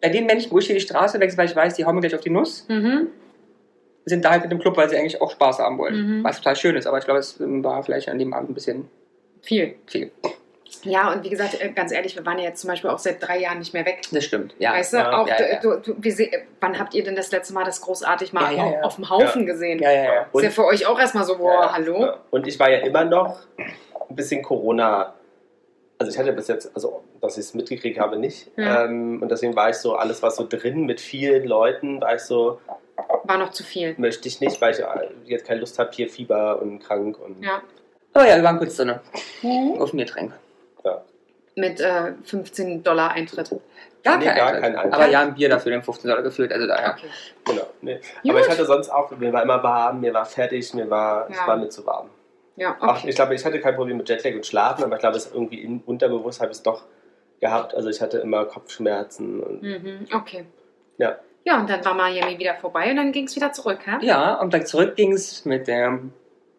bei den Menschen, wo ich hier die Straße wechsle, weil ich weiß, die hauen mir gleich auf die Nuss, mhm. Sind da halt mit dem Club, weil sie eigentlich auch Spaß haben wollen. Mhm. Was total schön ist, aber ich glaube, es ähm, war vielleicht an dem Abend ein bisschen viel. viel. Ja, und wie gesagt, äh, ganz ehrlich, wir waren ja jetzt zum Beispiel auch seit drei Jahren nicht mehr weg. Das stimmt, ja. weißt du, ja, auch ja, ja. Du, du, wie wann habt ihr denn das letzte Mal das großartig mal Ja, ja, ja. auf dem Haufen gesehen? Ja, ja, ja. Ist ja für euch auch erstmal so, boah, Ja, ja. hallo? Ja. Und ich war ja immer noch ein bisschen Corona. Also ich hatte bis jetzt, also dass ich es mitgekriegt habe, nicht. Ja. Ähm, und deswegen war ich so, alles was so drin mit vielen Leuten, war ich so, War noch zu viel. möchte ich nicht, weil ich äh, jetzt keine Lust habe, hier Fieber und krank und Ja. Oh ja, wir waren kurz drin. Mhm. Auf ein Getränk. ja. Mit äh, 15 Dollar Eintritt. Gar, Nee, kein, gar Eintritt. kein Eintritt. Aber ja, ein Bier dafür, den 15 Dollar gefühlt. Also daher. Okay. Genau. Nee. Gut. Aber ich hatte sonst auch, mir war immer warm, mir war fertig, mir war, es Ja. war mir zu warm. Ja, Auch, okay. ich glaube, ich hatte kein Problem mit Jetlag und Schlafen, aber ich glaube, es irgendwie in, unterbewusst habe ich es doch gehabt. Also ich hatte immer Kopfschmerzen und Mhm, okay. Ja. Ja, und dann war Miami wieder vorbei und dann ging es wieder zurück, hä? Ja, und dann zurück ging es mit der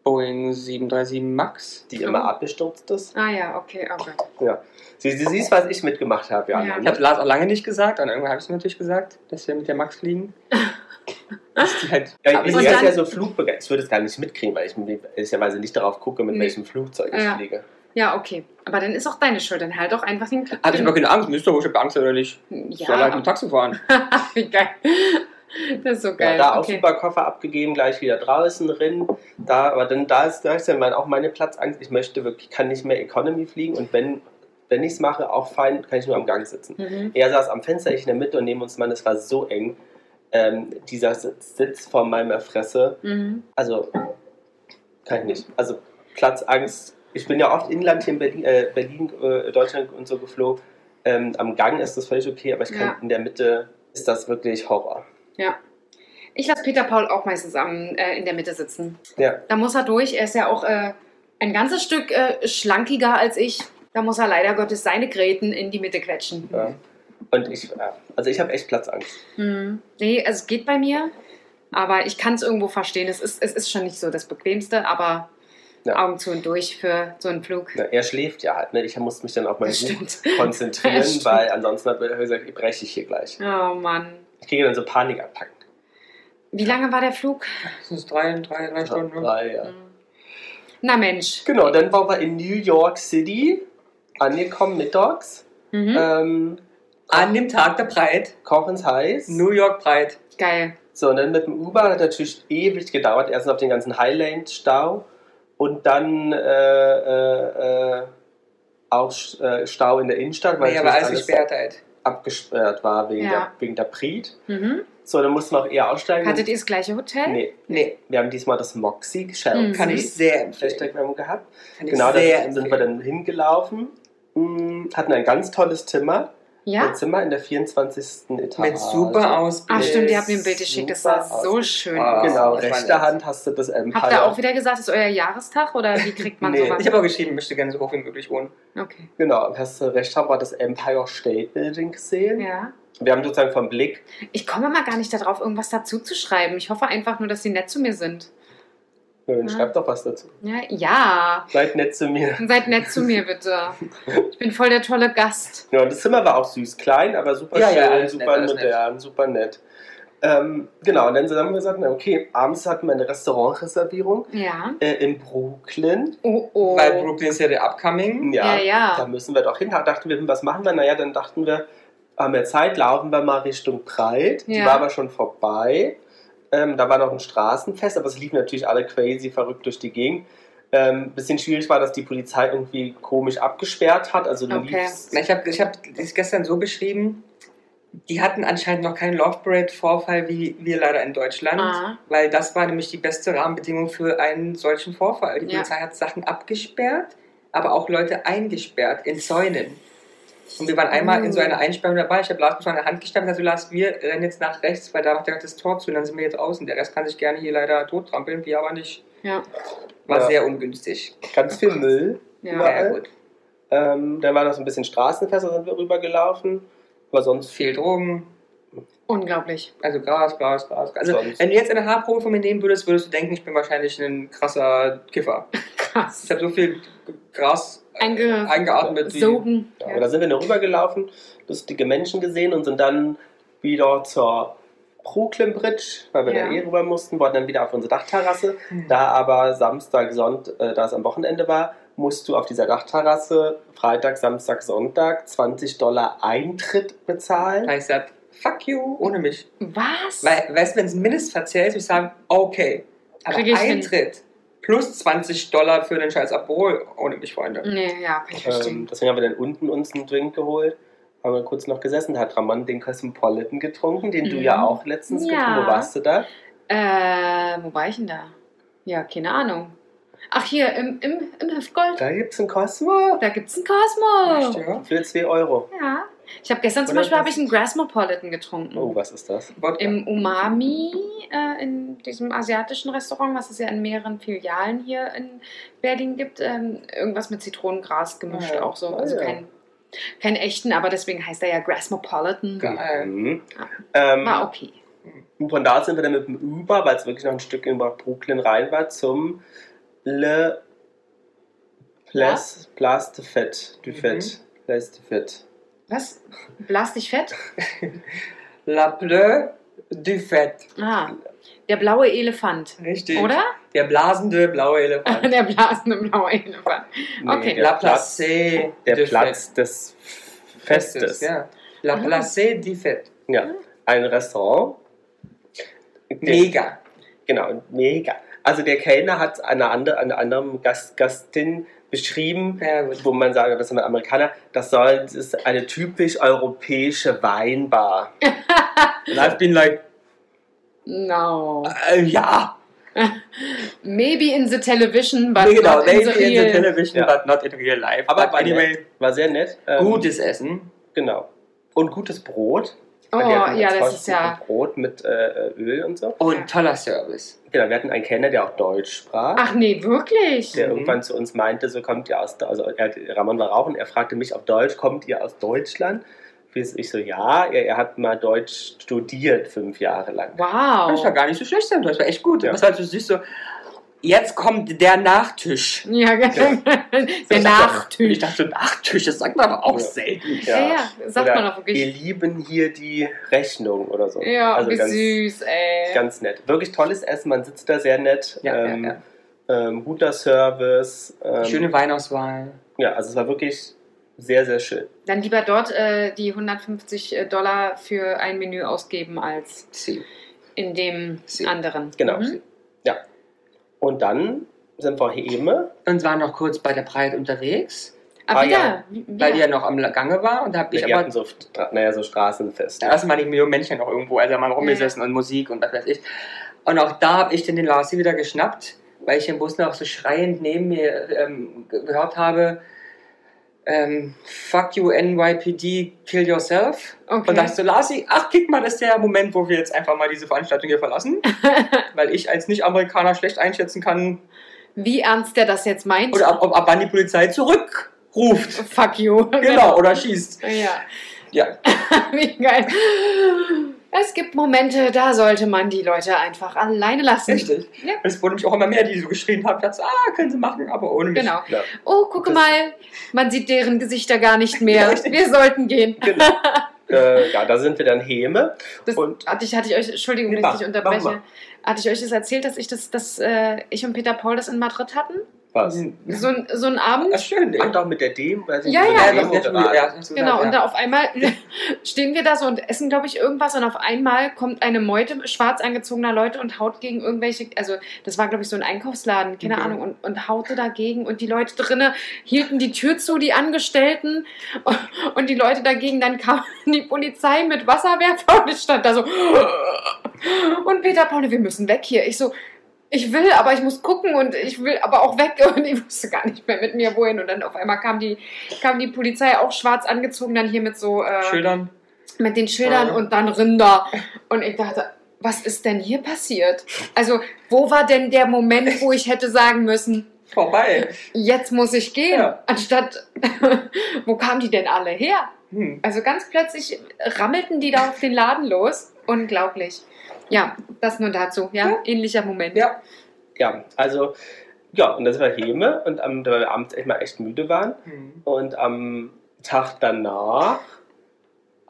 Boeing 737 MAX. die immer abgestürzt ist. Ah ja, okay, oh Gott. Sie, sie siehst, was ich mitgemacht habe, ja. Ja. Ich habe Lars auch lange nicht gesagt, und irgendwann habe ich es natürlich gesagt, dass wir mit der Max fliegen. Die halt Ja, ich bin ja so flugbegeistert. Ich würde es gar nicht mitkriegen, weil ich ehrlicherweise nicht darauf gucke, mit Nee. welchem Flugzeug ich Ja. fliege. Ja, okay. Aber dann ist auch deine Schuld. Dann halt doch einfach den Hatte ich aber keine Angst, müsste ich habe Angst oder nicht. Ich soll halt Ja, mit dem Taxi fahren. wie geil. Das ist so Ja, geil. da auch okay. super Koffer abgegeben, gleich wieder draußen drin. Da, aber dann da ist, da ist dann auch meine Platzangst. Ich möchte wirklich, kann nicht mehr Economy fliegen und wenn, wenn ich es mache, auch fein, kann ich nur am Gang sitzen. Mhm. Er saß am Fenster, ich in der Mitte und neben uns Mann, es war so eng. Ähm, dieser Sitz, Sitz vor meiner Fresse, Mhm. also kann ich nicht. Also Platzangst. Ich bin ja oft Inland hier in Berlin, äh, Berlin äh, Deutschland und so geflogen. Ähm, am Gang ist das völlig okay, aber ich kann Ja. in der Mitte ist das wirklich Horror. Ja. Ich lasse Peter Paul auch meistens am, äh, in der Mitte sitzen. Ja. Da muss er durch. Er ist ja auch äh, ein ganzes Stück äh, schlankiger als ich. Da muss er leider Gottes seine Gräten in die Mitte quetschen. Ja. Und ich, also ich habe echt Platzangst. Hm. Nee, also es geht bei mir. Aber ich kann es irgendwo verstehen. Es ist, es ist schon nicht so das Bequemste, aber Ja. Augen zu und durch für so einen Flug. Na, er schläft ja halt, ne? Ich muss mich dann auf mein Buch konzentrieren, weil ansonsten hat er gesagt, ich breche ich hier gleich. Oh Mann. Ich kriege dann so Panikattacken. Wie lange war der Flug? Das ist drei, drei, drei Stunden. ne? Drei, ja. Hm. Na Mensch. Genau, dann waren wir in New York City angekommen mittags. Mhm. Ähm, An dem Tag der Pride, kochens heiß. New York Pride. Geil. So, und dann mit dem Uber hat natürlich ewig gedauert. Erst auf den ganzen Highlane-Stau und dann äh, äh, äh, auch äh, Stau in der Innenstadt, weil natürlich alles gesperrt halt. abgesperrt war wegen, Ja. der, wegen der Pride. Mhm. So, dann mussten wir auch eher aussteigen. Hattet ihr das gleiche Hotel? Nee, Nee, wir haben diesmal das Moxie Mhm. Chelsea kann ich sehr empfehlen. Gehabt. Kann Genau, da sind wir empfehlen. dann hingelaufen, mh, hatten ein ganz tolles Zimmer. Ja? Ein Zimmer in der 24. Etage. Mit super Ausblick. Ah, stimmt, ihr habt mir ein Bild geschickt, das sah Super so schön Ah. aus. Genau, das war rechte. Hand hast du das Empire. Habt ihr auch wieder gesagt, ist euer Jahrestag oder wie kriegt man Nee, sowas? Ich habe auch geschrieben, möchte gerne so hoch wie möglich wohnen. Okay. Genau, hast du recht, haben wir das Empire State Building gesehen. Ja. Wir haben sozusagen vom Blick, Ich komme mal gar nicht darauf, irgendwas dazu zu schreiben. Ich hoffe einfach nur, dass sie nett zu mir sind. Ja, dann Ja. schreibt doch was dazu. Ja, ja. Seid nett zu mir. Seid nett zu mir, bitte. Ich bin voll der tolle Gast. Ja, und das Zimmer war auch süß, klein, aber super Ja, schön, ja, super nett, modern, super nett. Ähm, genau, und dann haben wir gesagt, na okay, abends hatten wir eine Restaurantreservierung Ja. äh, in Brooklyn. Oh, oh. Weil Brooklyn ist ja der Upcoming. Ja, ja. Da müssen wir doch hin. Da dachten wir, hm, was machen wir? Naja, dann dachten wir, haben wir Zeit, laufen wir mal Richtung Breit. Die Ja. war aber schon vorbei. Ähm, da war noch ein Straßenfest, aber es liefen natürlich alle crazy verrückt durch die Gegend. Ähm, bisschen schwierig war, dass die Polizei irgendwie komisch abgesperrt hat. Also du Okay. Ich habe ich hab das gestern so beschrieben, die hatten anscheinend noch keinen Love Parade-Vorfall wie wir leider in Deutschland, Ah. weil das war nämlich die beste Rahmenbedingung für einen solchen Vorfall. Die Ja. Polizei hat Sachen abgesperrt, aber auch Leute eingesperrt in Zäunen. Und wir waren einmal in so einer Einsperrung dabei. Ich habe Lars schon an der Hand gestanden und gesagt, Lars, wir rennen jetzt nach rechts, weil da macht er das Tor zu und dann sind wir jetzt außen. Der Rest kann sich gerne hier leider tottrampeln, wir aber nicht. Ja. War Ja. sehr ungünstig. Ganz viel Müll. Ja. überall. Ja, gut. Ähm, dann war noch so ein bisschen Straßenfest, da sind wir rübergelaufen. Aber sonst Viel Drogen, Unglaublich. Also Gras, Gras, Gras. Also Sonst- wenn du jetzt eine Haarprobe von mir nehmen würdest, würdest du denken, ich bin wahrscheinlich ein krasser Kiffer. Krass. Ich habe so viel Gras Einge eingeatmet. Sogen. Ja, Ja. aber da sind wir noch rübergelaufen, lustige Menschen gesehen und sind dann wieder zur Brooklyn Bridge, weil wir Ja. da eh rüber mussten, wollten dann wieder auf unsere Dachterrasse. Hm. Da aber Samstag, Sonntag, äh, da es am Wochenende war, musst du auf dieser Dachterrasse Freitag, Samstag, Sonntag 20 Dollar Eintritt bezahlen. Da ich gesagt, fuck you, ohne mich. Was? Weil, weißt du, wenn es ein Mindestverzehr ist, würde ich sagen, okay. Aber Krieg ich hin. Plus 20 Dollar für den scheiß Aperol, ohne mich, Freunde. nee, ja, kann ich verstehen. Ähm, deswegen haben wir dann unten uns einen Drink geholt. Haben wir kurz noch gesessen, da hat Ramon den Cosmopolitan getrunken, den du Mhm. ja auch letztens Ja. getrunken Wo warst du da? Äh, wo war ich denn da? Ja, keine Ahnung. Ach, hier im, im, im Hüftgold. Da gibt's einen Cosmo. Da gibt's einen Cosmo. Echt, ja? Für 2 Euro. Ja. Ich habe gestern zum Beispiel habe ich einen Grassmopolitan getrunken. Oh, was ist das? Wodka. Im Umami, äh, in diesem asiatischen Restaurant, was es ja in mehreren Filialen hier in Berlin gibt. Ähm, irgendwas mit Zitronengras gemischt Ja. auch so. Ah, Also ja. kein, kein echten, aber deswegen heißt er ja Grassmopolitan. Geil. Mhm. Ja. Ähm, War okay. Und von da sind wir dann mit dem Uber, weil es wirklich noch ein Stück in Brooklyn rein war, zum Le Place, Place de Fête. Du Mhm. Fête. Place de Fête. Was? Blas dich fett? La Bleu du Fett. Ah, der blaue Elefant. Richtig. Oder? Der blasende blaue Elefant. der blasende blaue Elefant. Okay. der La Place der du Platz des Fett. Festes. Ja. La Ah. Place du Fett. Ja. Ein Restaurant. Mega. Genau, mega. Also der Kellner hat eine andere, eine andere Gast, Gastin beschrieben, Ja, wo man sagt, das sind Amerikaner, das soll das ist eine typisch europäische Weinbar. And I've been like, No. äh, ja. Maybe in the television, but genau, not in maybe the in the real. television, Ja. but not in real life. Aber but war anyway, nett, war sehr nett. Ähm, gutes Essen. Genau. Und gutes Brot. Oh, ja, ganz das ist ja. Brot mit äh, Öl und so. Und toller Service. Genau, wir hatten einen Kellner, der auch Deutsch sprach. Ach nee, wirklich? der Mhm. irgendwann zu uns meinte, so kommt ihr aus, also er, Ramon war rauchen, er fragte mich auf Deutsch, kommt ihr aus Deutschland? Ich so, ja, er, er hat mal Deutsch studiert, fünf Jahre lang. Das war Wow. gar nicht so schlecht sein, das war echt gut. Ja. Das war so süß so, jetzt kommt der Nachtisch. Ja, der Ich dachte, Nachtisch. Ich dachte, Nachtisch, das sagt man aber auch Ja. selten. Ja, ja, sagt Oder man auch wirklich. Wir lieben hier die Rechnung oder so. Ja, also wie ganz, süß, ey. ganz nett. Wirklich tolles Essen, man sitzt da sehr nett. Ja, ähm, ja, Ähm, guter Service. Ähm, Schöne Weinauswahl. Ja, also es war wirklich sehr, sehr schön. Dann lieber dort äh, die 150 Dollar für ein Menü ausgeben als Sie. in dem Sie. anderen. Genau. Mhm. Und dann sind wir Heme. Und war noch kurz bei der Breit unterwegs, Aber Ah, wieder, ja. weil die ja noch am Gange war. Und da habe ich Ja, aber so, naja, so Straßenfest. Da erstmal die Millionen Menschen noch irgendwo, also mal rumgesessen und Musik und was weiß ich. Und auch da habe ich dann den Larsi wieder geschnappt, weil ich im Bus noch so schreiend neben mir ähm, ge- gehört habe, ähm, fuck you NYPD, kill yourself. Okay. Und dachte so, Larsi, ach, kick mal, das ist der Moment, wo wir jetzt einfach mal diese Veranstaltung hier verlassen, weil ich als Nicht-Amerikaner schlecht einschätzen kann, Wie ernst der das jetzt meint? oder ab, ab, ab wann die Polizei zurückruft. Fuck you. Genau, oder schießt. Ja, Ja, wie geil. Es gibt Momente, da sollte man die Leute einfach alleine lassen. richtig. Ja. Und es wurden nämlich auch immer mehr, die so geschrien haben, dachte, ah, können sie machen, aber ohne mich. Genau. Ja. Oh, gucke Das- mal, man sieht deren Gesichter gar nicht mehr. Richtig. Wir sollten gehen. Genau. äh, ja, da sind wir dann Heme. Das Und- hatte ich, hatte ich euch, Entschuldigung, wenn Ja, ich dich unterbreche. Hatte ich euch das erzählt, dass ich das, dass äh, ich und Peter Paul das in Madrid hatten? Was? So ein, so ein Abend. Ach, schön, ey. doch, mit der ich Ja, nicht, ja. mit der Ja, Genau, und da auf einmal stehen wir da so und essen, glaube ich, irgendwas und auf einmal kommt eine Meute schwarz angezogener Leute und haut gegen irgendwelche, also das war, glaube ich, so ein Einkaufsladen, keine Okay. Ahnung, und, und haute dagegen und die Leute drinnen hielten die Tür zu, die Angestellten und die Leute dagegen, dann kam die Polizei mit Wasserwerfer und ich stand da so und Peter Paul, wir müssen weg hier. Ich so, ich will, aber ich muss gucken und ich will aber auch weg und ich wusste gar nicht mehr mit mir wohin und dann auf einmal kam die, kam die Polizei auch schwarz angezogen, dann hier mit so äh, Schildern. mit den Schildern Ah. und dann Rinder und ich dachte, was ist denn hier passiert? Also, wo war denn der Moment, wo ich hätte sagen müssen, Vorbei. jetzt muss ich gehen, Ja. anstatt, wo kamen die denn alle her? Hm. Also ganz plötzlich rammelten die da auf den Laden los. Unglaublich. Ja, das nur dazu. Ja, Ja. ähnlicher Moment. Ja. Ja, also, ja, und das war Heme und am, da wir abends echt mal echt müde waren. Hm. Und am Tag danach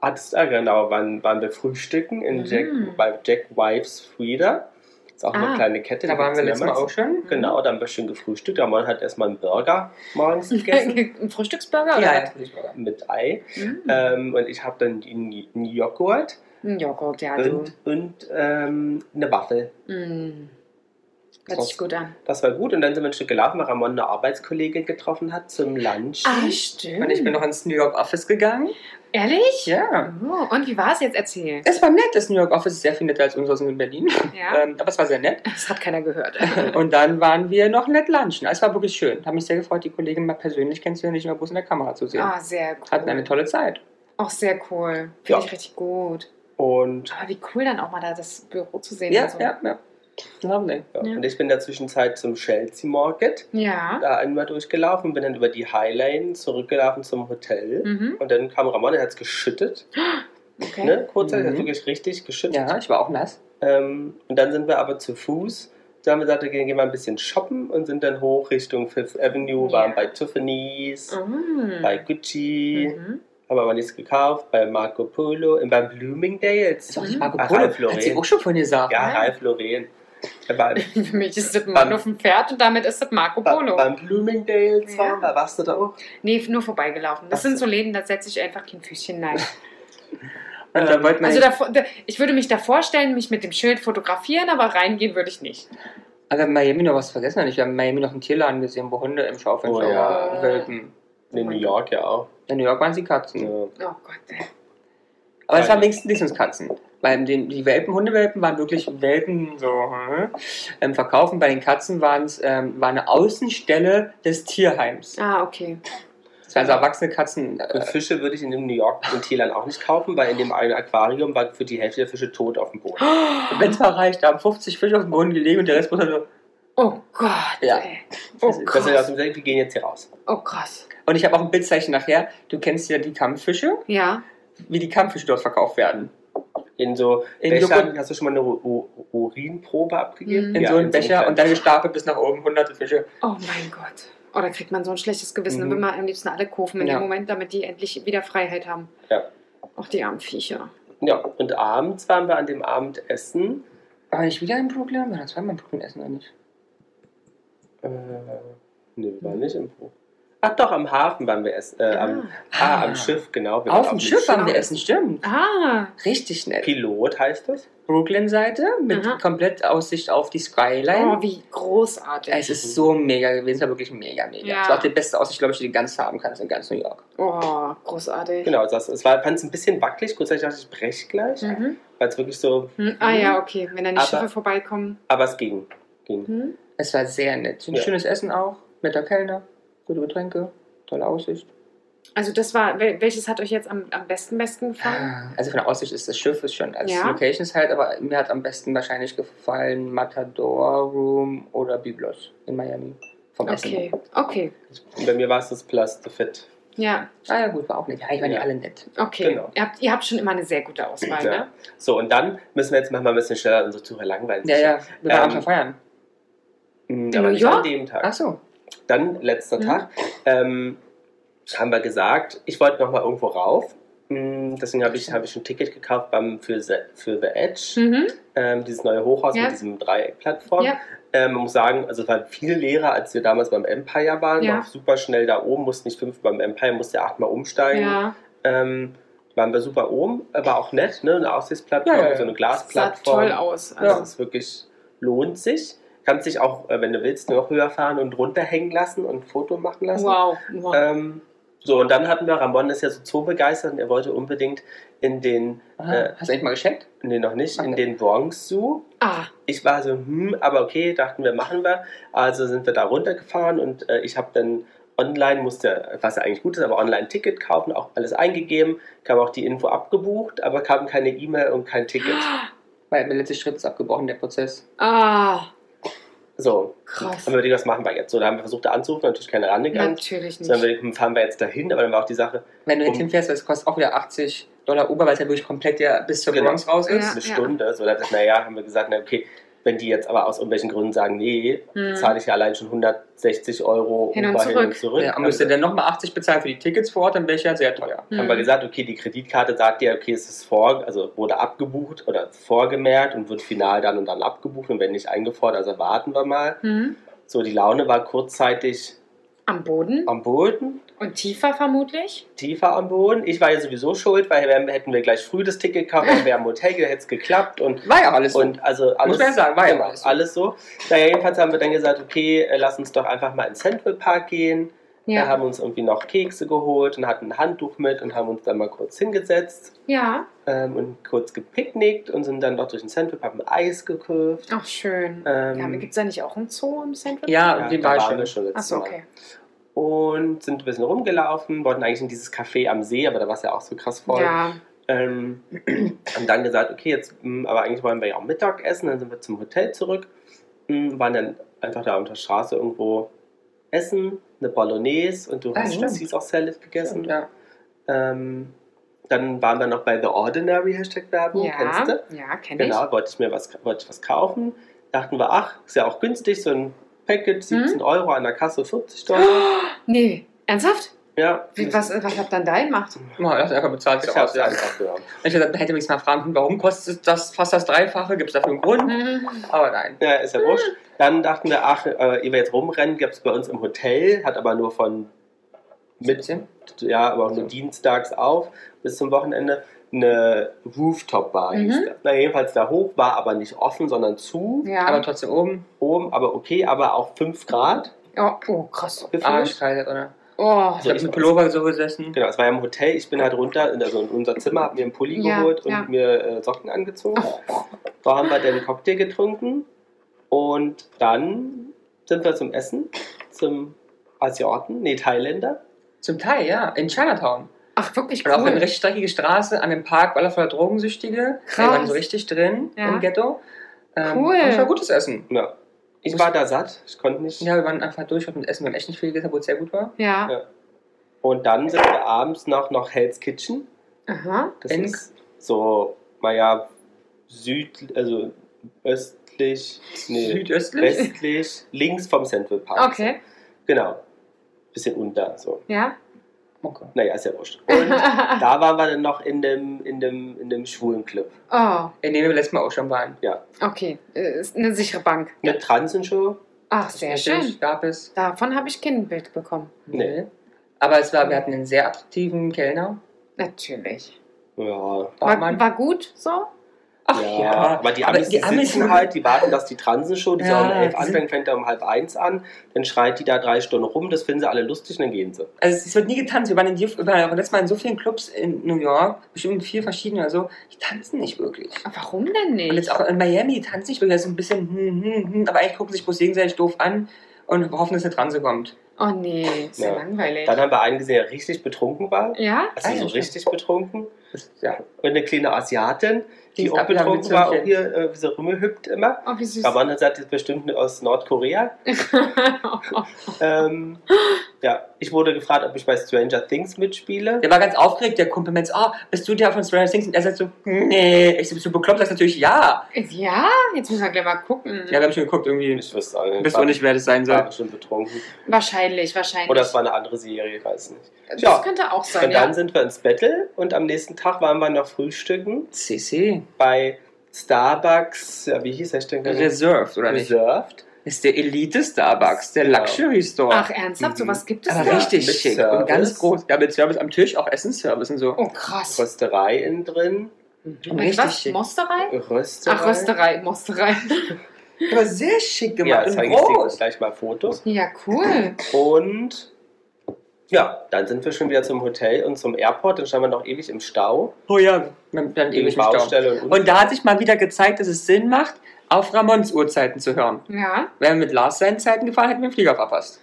hat es, ah, genau, waren, waren wir frühstücken in Mhm. Jack, bei Jack Wives Frieda. Ist auch Ah. eine kleine Kette. Da waren wir letztes Mal auch schon. Genau, da haben wir schön gefrühstückt. Ramon hat erstmal einen Burger morgens gegessen Ein Frühstücksburger oder Ja, was? mit Ei. Mhm. Ähm, und ich habe dann einen einen Joghurt Ein Joghurt, ja, du. und, und ähm, eine Waffel. Mm. Hört sich gut an. Das war gut. Und dann sind wir ein Stück gelaufen, weil Ramon eine Arbeitskollegin getroffen hat zum Lunch. Ah, stimmt. Und ich bin noch ins New York Office gegangen. Ehrlich? Ja. Oh, und wie war es jetzt? Erzähl. Es war nett. Das New York Office ist sehr viel netter als unseres in Berlin. Ja. Ähm, aber es war sehr nett. Das hat keiner gehört. Und dann waren wir noch nett lunchen. Es war wirklich schön. Hat mich sehr gefreut, die Kollegin mal persönlich kennenzulernen, nicht nur bloß in der Kamera zu sehen. Ah, sehr cool. Hatten eine tolle Zeit. Auch sehr cool. Finde Ja. ich richtig gut. Und, Aber wie cool dann auch mal da das Büro zu sehen. Ja, und so. ja, ja. Lovely. ja. Ja. und ich bin in der Zwischenzeit zum Chelsea Market Ja. da einmal durchgelaufen, bin dann über die High Lane zurückgelaufen zum Hotel. Mhm. Und dann kam Ramon, er hat es geschüttet. Okay. Ne? Kurzzeitig hat Mhm. er wirklich richtig geschüttet. Ja, ich war auch nass. Ähm, und dann sind wir aber zu Fuß. Da haben wir gesagt, okay, gehen wir ein bisschen shoppen und sind dann hoch Richtung Fifth Avenue, waren bei Tiffany's, Mhm. bei Gucci, Mhm. Haben aber nichts gekauft, bei Marco Polo und bei Bloomingdale's. Ist auch nicht. Marco Polo. Lauren. Hat sie auch schon von dir gesagt. Ja, Ja. Ralph Lauren. War Für mich ist das ein Mann Beim- auf dem Pferd und damit ist das Marco Polo. beim Bloomingdale's Ja. waren wir, warst du da auch? Nee, nur vorbeigelaufen. Das Ach sind so. Läden, da setze ich einfach kein Füßchen nein. Und dann wollten wir Also davor, da, ich würde mich da vorstellen, mich mit dem Schild fotografieren, aber reingehen würde ich nicht. Aber wir haben in Miami noch was vergessen. Wir haben in Miami noch einen Tierladen gesehen, wo Hunde im Schaufenster Oh ja. waren. Welpen. In New York ja auch. In New York waren sie Katzen. Ja. Oh Gott. Aber es waren wenigstens Lieblingskatzen. Weil den, die Welpen, Hundewelpen waren wirklich Welpen so hm, ähm, verkaufen. Bei den Katzen waren es ähm, war eine Außenstelle des Tierheims. Ah, okay. Das waren also erwachsene Katzen. Und Äh, Fische würde ich in dem New York in Thailand auch nicht kaufen, weil in dem einen Aquarium war für die Hälfte der Fische tot auf dem Boden. Wenn es mal reicht, da haben 50 Fische auf dem Boden gelegen und der Rest muss halt so. Oh Gott. Ja. Ey. Oh, Das Das aus krass. dem Sagen, wir gehen jetzt hier raus. oh krass. Und ich habe auch ein Bildzeichen nachher. Du kennst ja die Kampffische, Ja. wie die Kampffische dort verkauft werden. In so In Bechern, hast du schon mal eine U Urinprobe abgegeben? Mhm. In Ja, so einen Becher und dann gestapelt bis nach oben, hunderte Fische. Oh mein Gott. Oh, da kriegt man so ein schlechtes Gewissen. Mhm. Dann will man am liebsten alle kaufen in Ja. dem Moment, damit die endlich wieder Freiheit haben. Ja. Auch die armen Viecher. Ja, und abends waren wir an dem Abendessen. Aber nicht wieder in Brooklyn? Wir waren zweimal in Brooklyn essen, oder nicht? Äh, nee, wir waren nicht im Pro. Ach doch, am Hafen waren wir essen. Äh, am, ah, Ah. am Schiff, genau. Wir Auf dem Schiff waren wir essen, stimmt. Ah. Richtig nett. Pilot heißt das? Brooklyn-Seite mit Aha. komplett Aussicht auf die Skyline. Oh, wie großartig. es ist so mega gewesen, es war wirklich mega, mega. Ja. Es war auch die beste Aussicht, glaube ich, die du ganz haben kannst in ganz New York. Oh, großartig. Genau, das, es war fand es ein bisschen wackelig. Kurzzeitig dachte ich, ich brech gleich. Mhm. Weil es wirklich so. Hm. Ah ja, okay. Wenn dann die Aber- Schiffe vorbeikommen. Aber es ging. ging. Hm? Es war sehr nett. Ein Ja. schönes Essen auch, netter Kellner, gute Getränke, tolle Aussicht. Also das war, wel- welches hat euch jetzt am, am besten besten gefallen? Also von der Aussicht ist das Schiff ist schon als Ja. Location ist halt, aber mir hat am besten wahrscheinlich gefallen Matador Room oder Biblos in Miami. Vom Essen. Okay, okay. Und bei mir war es das Plus the Fit. Ja, Ah ja, gut, war auch nett. Ja, ich waren ja alle nett. okay. Genau. Ihr, habt, ihr habt schon immer eine sehr gute Auswahl, Ja. ne? So, und dann müssen wir jetzt mal ein bisschen schneller unsere Zuhörer langweilen. Ja, ja, wir waren Ähm, schon feiern. Mhm, In aber New nicht an York? dem Tag. Ach so. Dann, letzter Mhm. Tag, ähm, haben wir gesagt, ich wollte noch mal irgendwo rauf. Mm, Deswegen habe ich, hab ich ein Ticket gekauft beim, für, The, für The Edge, Mhm. ähm, dieses neue Hochhaus Ja. mit diesem Dreieckplattform. Ja. Ähm, man muss sagen, also es war viel leerer, als wir damals beim Empire waren. Ja. War super schnell da oben, musste nicht fünf beim Empire, musste ja achtmal umsteigen. Ja, Ähm, waren wir super oben, war auch nett, ne? Eine Aussichtsplattform, Ja, so eine sah Glasplattform. toll aus. Also es ist wirklich, lohnt sich. Kannst dich auch, äh, wenn du willst, noch höher fahren und runterhängen lassen und ein Foto machen lassen. wow. wow. Ähm, so, und dann hatten wir, Ramon ist ja so zoo begeistert und er wollte unbedingt in den, Aha. Äh, Hast du eigentlich mal geschenkt? nee, noch nicht, in Okay. den Bronx Zoo. ah, Ich war so, hm, aber okay, dachten wir, machen wir. Also sind wir da runtergefahren und äh, ich habe dann online, musste, was ja eigentlich gut ist, aber online ein Ticket kaufen, auch alles eingegeben, kam auch die Info abgebucht, aber kam keine E-Mail und kein Ticket. Weil der letzte Schritt ist abgebrochen, der Prozess. ah, So, krass. haben wir überlegt, was machen wir jetzt? So, da haben wir versucht da anzurufen, natürlich keine rangegangen. Natürlich So, haben nicht. wir überlegt, fahren wir jetzt dahin, aber dann war auch die Sache, Wenn du jetzt Um- hinfährst, das kostet auch wieder 80 Dollar Uber, weil es ja wirklich komplett ja bis zur Genau. Bronx raus ist. Ja. eine Stunde. So, da naja, haben wir gesagt, na okay, wenn die jetzt aber aus irgendwelchen Gründen sagen, nee, Hm. zahle ich ja allein schon 160 Euro Hin und zurück. zurück. Ja, Haben und müsste dann nochmal 80 bezahlen für die Tickets vor Ort, dann wäre ich ja sehr teuer. haben wir Hm. gesagt, okay, die Kreditkarte sagt ja, okay, es ist vor, also wurde abgebucht oder vorgemerkt und wird final dann und dann abgebucht und wenn nicht eingefordert, also warten wir mal. Hm. So, die Laune war kurzzeitig Am Boden am Boden, und tiefer vermutlich. tiefer am Boden. Ich war ja sowieso schuld, weil wir, hätten wir gleich früh das Ticket gekauft, dann wäre im Hotel, hätte es geklappt und War ja alles so. und also alles, Muss man ja sagen, war ja genau, alles so. alles so. Naja, jedenfalls haben wir dann gesagt, okay, äh, lass uns doch einfach mal in Central Park gehen. Da Ja. haben uns irgendwie noch Kekse geholt und hatten ein Handtuch mit und haben uns dann mal kurz hingesetzt Ja. ähm, und kurz gepicknickt und sind dann dort durch den Central Park mit Eis gekauft. Ach, schön. Ähm, ja, Gibt es da nicht auch ein Zoo im Central? ja, ja, den da war schon. wir schon letztes Achso, Mal. Und sind ein bisschen rumgelaufen, wollten eigentlich in dieses Café am See, aber da war es ja auch so krass voll. Ja. Ähm, haben dann gesagt, okay, jetzt, mh, aber eigentlich wollen wir ja auch Mittag essen. Dann sind wir zum Hotel zurück, mh, waren dann einfach da unter der Straße irgendwo essen, eine Bolognese und du Ah, hast stimmt. Caesar Salad gegessen. Ja. Ähm, dann waren wir noch bei The Ordinary Hashtag Werbung, Ja, kennst du? ja kenne Genau, wollte ich mir was, wollte ich was kaufen. Dachten wir, ach, ist ja auch günstig, so ein Packet, 17 Hm? Euro an der Kasse, 40 Dollar. ich. Nee, ernsthaft? Ja, Wie, was, was habt ihr dann da gemacht? Ja, das einfach bezahlt. ich Ich hab's ja. Ich hätte mich mal fragen können, warum kostet das fast das Dreifache? Gibt es dafür einen Grund? Hm. Aber nein. Ja, ist ja wurscht. Dann dachten wir, ach, äh, ehe wir jetzt rumrennen, gibt es bei uns im Hotel, hat aber nur von mit, 17? ja, aber auch nur dienstags auf bis zum Wochenende eine Rooftop-Bar. hieß Mhm. das. Na, jedenfalls da hoch, war aber nicht offen, sondern zu. Ja. Aber trotzdem oben. Oben, aber okay, aber auch 5 Grad. oh, oh, krass. Arschkalt, oder? Oh. Ich habe mit Pullover so gesessen. Genau, es war ja im Hotel. Ich bin halt runter, in- also in unser Zimmer, habe mir einen Pulli Ja, geholt und ja. mir äh, Socken angezogen. Da haben wir dann einen Cocktail getrunken und dann sind wir zum Essen, zum Asiaten, nee, Thailänder. Zum Teil, ja. In Chinatown. Ach, wirklich Und auch eine cool. richtig dreckige Straße an dem Park, weil er voller Drogensüchtige. Krass. Die waren so richtig drin Ja. im Ghetto. Ähm, Cool. Und es war gutes Essen. Ja. Ich war da satt, ich konnte nicht. Ja, wir waren einfach durch mit Essen. Wir haben echt nicht viel gegessen, obwohl es sehr gut war. Ja. Ja. Und dann sind wir abends noch noch Hell's Kitchen. Aha. Das In- ist so, naja, süd, also östlich, nee, Südöstlich. westlich, links vom Central Park. Okay. Genau. Bisschen unter, so. Ja. Okay. Naja, ist ja wurscht. Und da waren wir dann noch in dem, in dem, in dem schwulen Club. oh, In dem wir letztes Mal auch schon waren. okay. Äh, Ist eine sichere Bank. Eine Transenshow? Ach, sehr Richtig, schön. Gab es. Davon habe ich kein Bild bekommen. Nee. Aber es war, wir hatten einen sehr attraktiven Kellner. Natürlich. Ja. War, war gut so? Ach ja, aber die Amis, die Amis sitzen halt, die warten, dass die Transenshow, die Ja, soll um elf die anfängt, fängt er um halb eins an, dann schreit die da drei Stunden rum, das finden sie alle lustig und dann gehen sie. Also es wird nie getanzt. Wir waren, in, die- wir waren letztes Mal in so vielen Clubs in New York, bestimmt in vier verschiedene oder so, die tanzen nicht wirklich. Warum denn nicht? Und jetzt auch in Miami die tanzen nicht wirklich, das ist ein bisschen, hm, hm, hm, aber eigentlich gucken sich bloß gegenseitig doof an und hoffen, dass eine Transe kommt. oh nee, ist ja, Ja. langweilig. Dann haben wir einen gesehen, der richtig betrunken war. ja? Also Ah, ja, so stimmt. richtig betrunken. Ja. Und eine kleine Asiatin, die, Die ist auch betrunken war, auch hier, äh, wie sie rumgehüpft immer. Oh, wie süß. Aber man sagt jetzt bestimmt aus Nordkorea. Ähm, ja, ich wurde gefragt, ob ich bei Stranger Things mitspiele. Der war ganz aufgeregt, der Kumpel meint, oh, bist du der von Stranger Things? Und er sagt so, nee. Ich so, bist du bekloppt? Sagst natürlich ja. ja, jetzt müssen wir gleich mal gucken. Ja, wir haben schon geguckt, irgendwie. Ich wüsste auch nicht. Wisst ihr nicht, wer das sein war soll. schon betrunken. Wahrscheinlich, wahrscheinlich. Oder es war eine andere Serie, ich weiß nicht. das Ja. könnte auch sein, Und dann ja. sind wir ins Battle und am nächsten Tag waren wir noch frühstücken CC. Bei Starbucks, ja, wie hieß der denn? Reserved, oder nicht? Reserved. Ist der Elite Starbucks, der Genau. Luxury Store. Ach, ernsthaft? Mhm. Sowas gibt es aber da? richtig mit schick Service. und ganz groß. Ja, mit Service am Tisch, auch Essensservice und so. Oh, krass. Rösterei innen drin. Und Mit richtig was? schick. Mosterei? Rösterei. Ach, Rösterei, Mosterei. Aber sehr schick Ja, gemacht und zeige ich dir groß. gleich mal Fotos. Ja, cool. Und ja, dann sind wir schon wieder zum Hotel und zum Airport. Dann standen wir noch ewig im Stau. Oh ja, dann, dann ewig im Stau. Und, Und da hat sich mal wieder gezeigt, dass es Sinn macht, auf Ramons Uhrzeiten zu hören. Ja. Wären wir mit Lars seinen Zeiten gefahren, hätten wir den Flieger verpasst.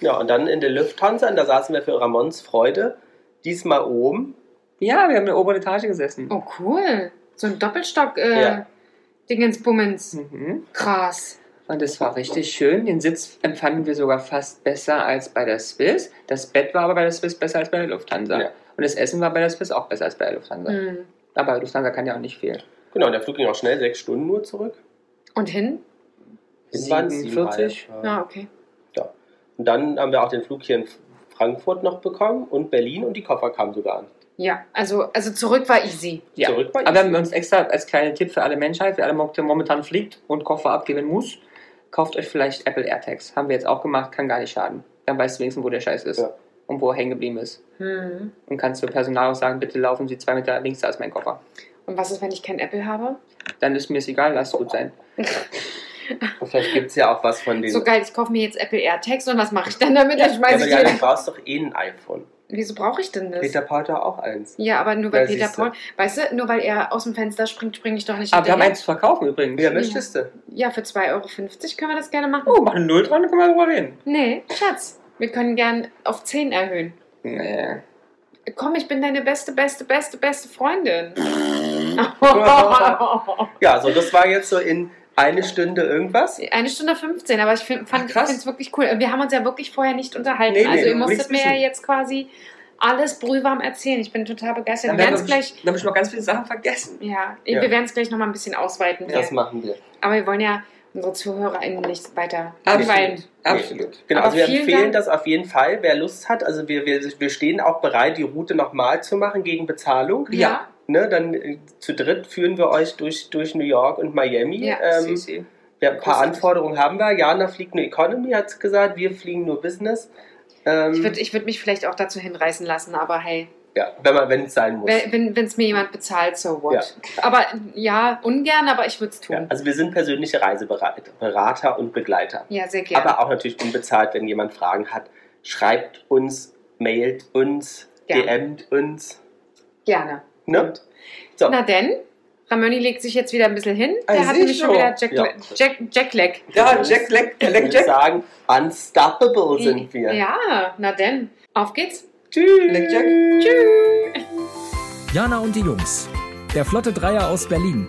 Ja, und dann in der Lufthansa, und da saßen wir für Ramons Freude. Diesmal oben. Ja, wir haben in der oberen Etage gesessen. Oh, cool. So ein Doppelstock, äh, Ja. Dingensbummens. Mhm. Krass. Und es war richtig schön. Den Sitz empfanden wir sogar fast besser als bei der Swiss. Das Bett war aber bei der Swiss besser als bei der Lufthansa. Ja. Und das Essen war bei der Swiss auch besser als bei der Lufthansa. Hm. Aber Lufthansa kann ja auch nicht viel. Genau, und der Flug ging auch schnell, sechs Stunden nur zurück. Und hin? Hin waren es 47. siebeneinhalb, Ja, okay. Ja. Und dann haben wir auch den Flug hier in Frankfurt noch bekommen und Berlin und die Koffer kamen sogar an. Ja, also, also zurück war easy. Ja. Zurück bei Aber wir haben uns extra als kleiner Tipp für alle Menschheit, wer alle mo- momentan fliegt und Koffer abgeben muss, kauft euch vielleicht Apple AirTags. Haben wir jetzt auch gemacht, kann gar nicht schaden. Dann weißt du wenigstens, wo der Scheiß ist Ja. und wo er hängen geblieben ist. Hm. Und kannst du Personal auch sagen, bitte laufen Sie zwei Meter links, da ist mein Koffer. Und was ist, wenn ich kein Apple habe? Dann ist mir es egal, lass es gut sein. Und vielleicht gibt es ja auch was von den. So geil, ich kaufe mir jetzt Apple AirTags und was mache ich dann damit? Dann ja, schmeiße aber ich ja, du brauchst doch eh ein iPhone. Wieso brauche ich denn das? Peter Paul hat auch eins. Ja, aber nur weil Ja, Peter. Paul, weißt du, nur weil er aus dem Fenster springt, springe ich doch nicht Aber wir haben eins zu verkaufen übrigens. Ja, möchtest du? Ja, für 2,50 Euro können wir das gerne machen. Oh, machen null dran, dann können wir darüber reden. Nee, Schatz, wir können gern auf 10 erhöhen. Nee. Komm, ich bin deine beste, beste, beste, beste Freundin. Ja, so das war jetzt so in eine Stunde irgendwas. Eine Stunde 15, aber ich finde es wirklich cool. Wir haben uns ja wirklich vorher nicht unterhalten. Nee, nee, also ihr musstet mir ja jetzt quasi alles brühwarm erzählen. Ich bin total begeistert. Dann Wir werden gleich, dann wir schon noch ganz viele Sachen vergessen. ja, Ja. wir werden es gleich nochmal ein bisschen ausweiten. Das hier. machen wir. Aber wir wollen ja unsere ZuhörerInnen nicht weiter Absolut. langweilen. Absolut. Genau, Aber also wir empfehlen Dank. das auf jeden Fall, wer Lust hat. Also wir, wir, wir stehen auch bereit, die Route nochmal zu machen gegen Bezahlung. Ja. Ne, dann äh, zu dritt führen wir euch durch, durch New York und Miami. Ja, ähm, Sisi. ja, ein paar großartig. Anforderungen haben wir. Jana fliegt nur Economy, hat gesagt. Wir fliegen nur Business. Ähm, Ich würde ich würd mich vielleicht auch dazu hinreißen lassen, aber hey, ja, wenn es sein muss. wenn es mir jemand bezahlt, so what. Aber ja, ungern, aber ich würde es Ja, tun. also wir sind persönliche Reiseberater Berater und Begleiter. Ja, sehr gerne. Aber auch natürlich unbezahlt, wenn jemand Fragen hat. Schreibt uns, mailt uns, Gerne. DMt uns. gerne. Ne? So. Na denn, Ramoni legt sich jetzt wieder ein bisschen hin. Ah, Der hat sieh nämlich schon wieder Jack, Ja. Jack. Ja, Jack, Leck, Ich Leck, würde Jack. sagen, unstoppable sind wir. Ja, na denn. Auf geht's. Tschüss. Leck, Jack. Tschüss. Jana und die Jungs. Der Flotte Dreier aus Berlin.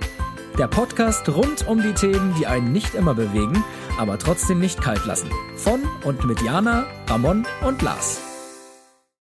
Der Podcast rund um die Themen, die einen nicht immer bewegen, aber trotzdem nicht kalt lassen. Von und mit Jana, Ramon und Lars.